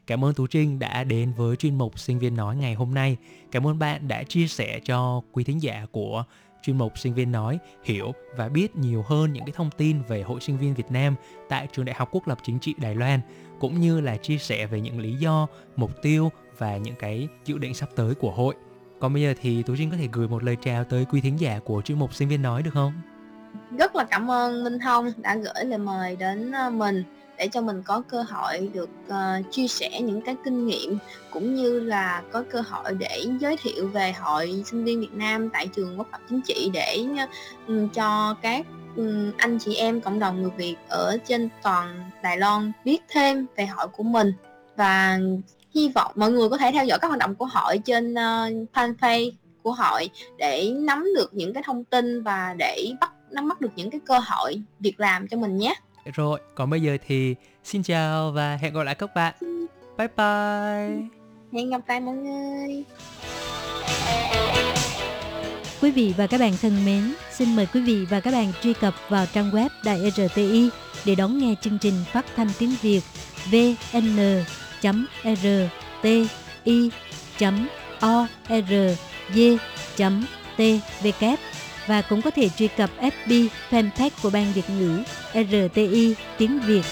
Cảm ơn Tú Trinh đã đến với chuyên mục Sinh viên Nói ngày hôm nay. Cảm ơn bạn đã chia sẻ cho quý thính giả của chuyên mục Sinh viên Nói hiểu và biết nhiều hơn những cái thông tin về Hội Sinh viên Việt Nam tại Trường Đại học Quốc lập Chính trị Đài Loan, cũng như là chia sẻ về những lý do, mục tiêu và những cái dự định sắp tới của hội. Còn bây giờ thì Tú Trinh có thể gửi một lời chào tới quý thính giả của chuyên mục Sinh viên Nói được không? Rất là cảm ơn Minh Thông đã gửi lời mời đến ờ, mình để cho mình có cơ hội được uh, chia sẻ những cái kinh nghiệm cũng như là có cơ hội để giới thiệu về hội sinh viên Việt Nam tại trường quốc học chính trị để uh, cho các um, anh chị em cộng đồng người Việt ở trên toàn Đài Loan biết thêm về hội của mình và hy vọng mọi người có thể theo dõi các hoạt động của hội trên uh, fanpage của hội để nắm được những cái thông tin và để bắt nắm bắt được những cái cơ hội việc làm cho mình nhé. Rồi, còn bây giờ thì xin chào và hẹn gặp lại các bạn. Bye bye. Hẹn gặp lại mọi người. Quý vị và các bạn thân mến, xin mời quý vị và các bạn truy cập vào trang web Đài RTI để đón nghe chương trình phát thanh tiếng Việt vn.rti.org.tvk và cũng có thể truy cập FB fanpage của Ban Việt ngữ RTI tiếng Việt.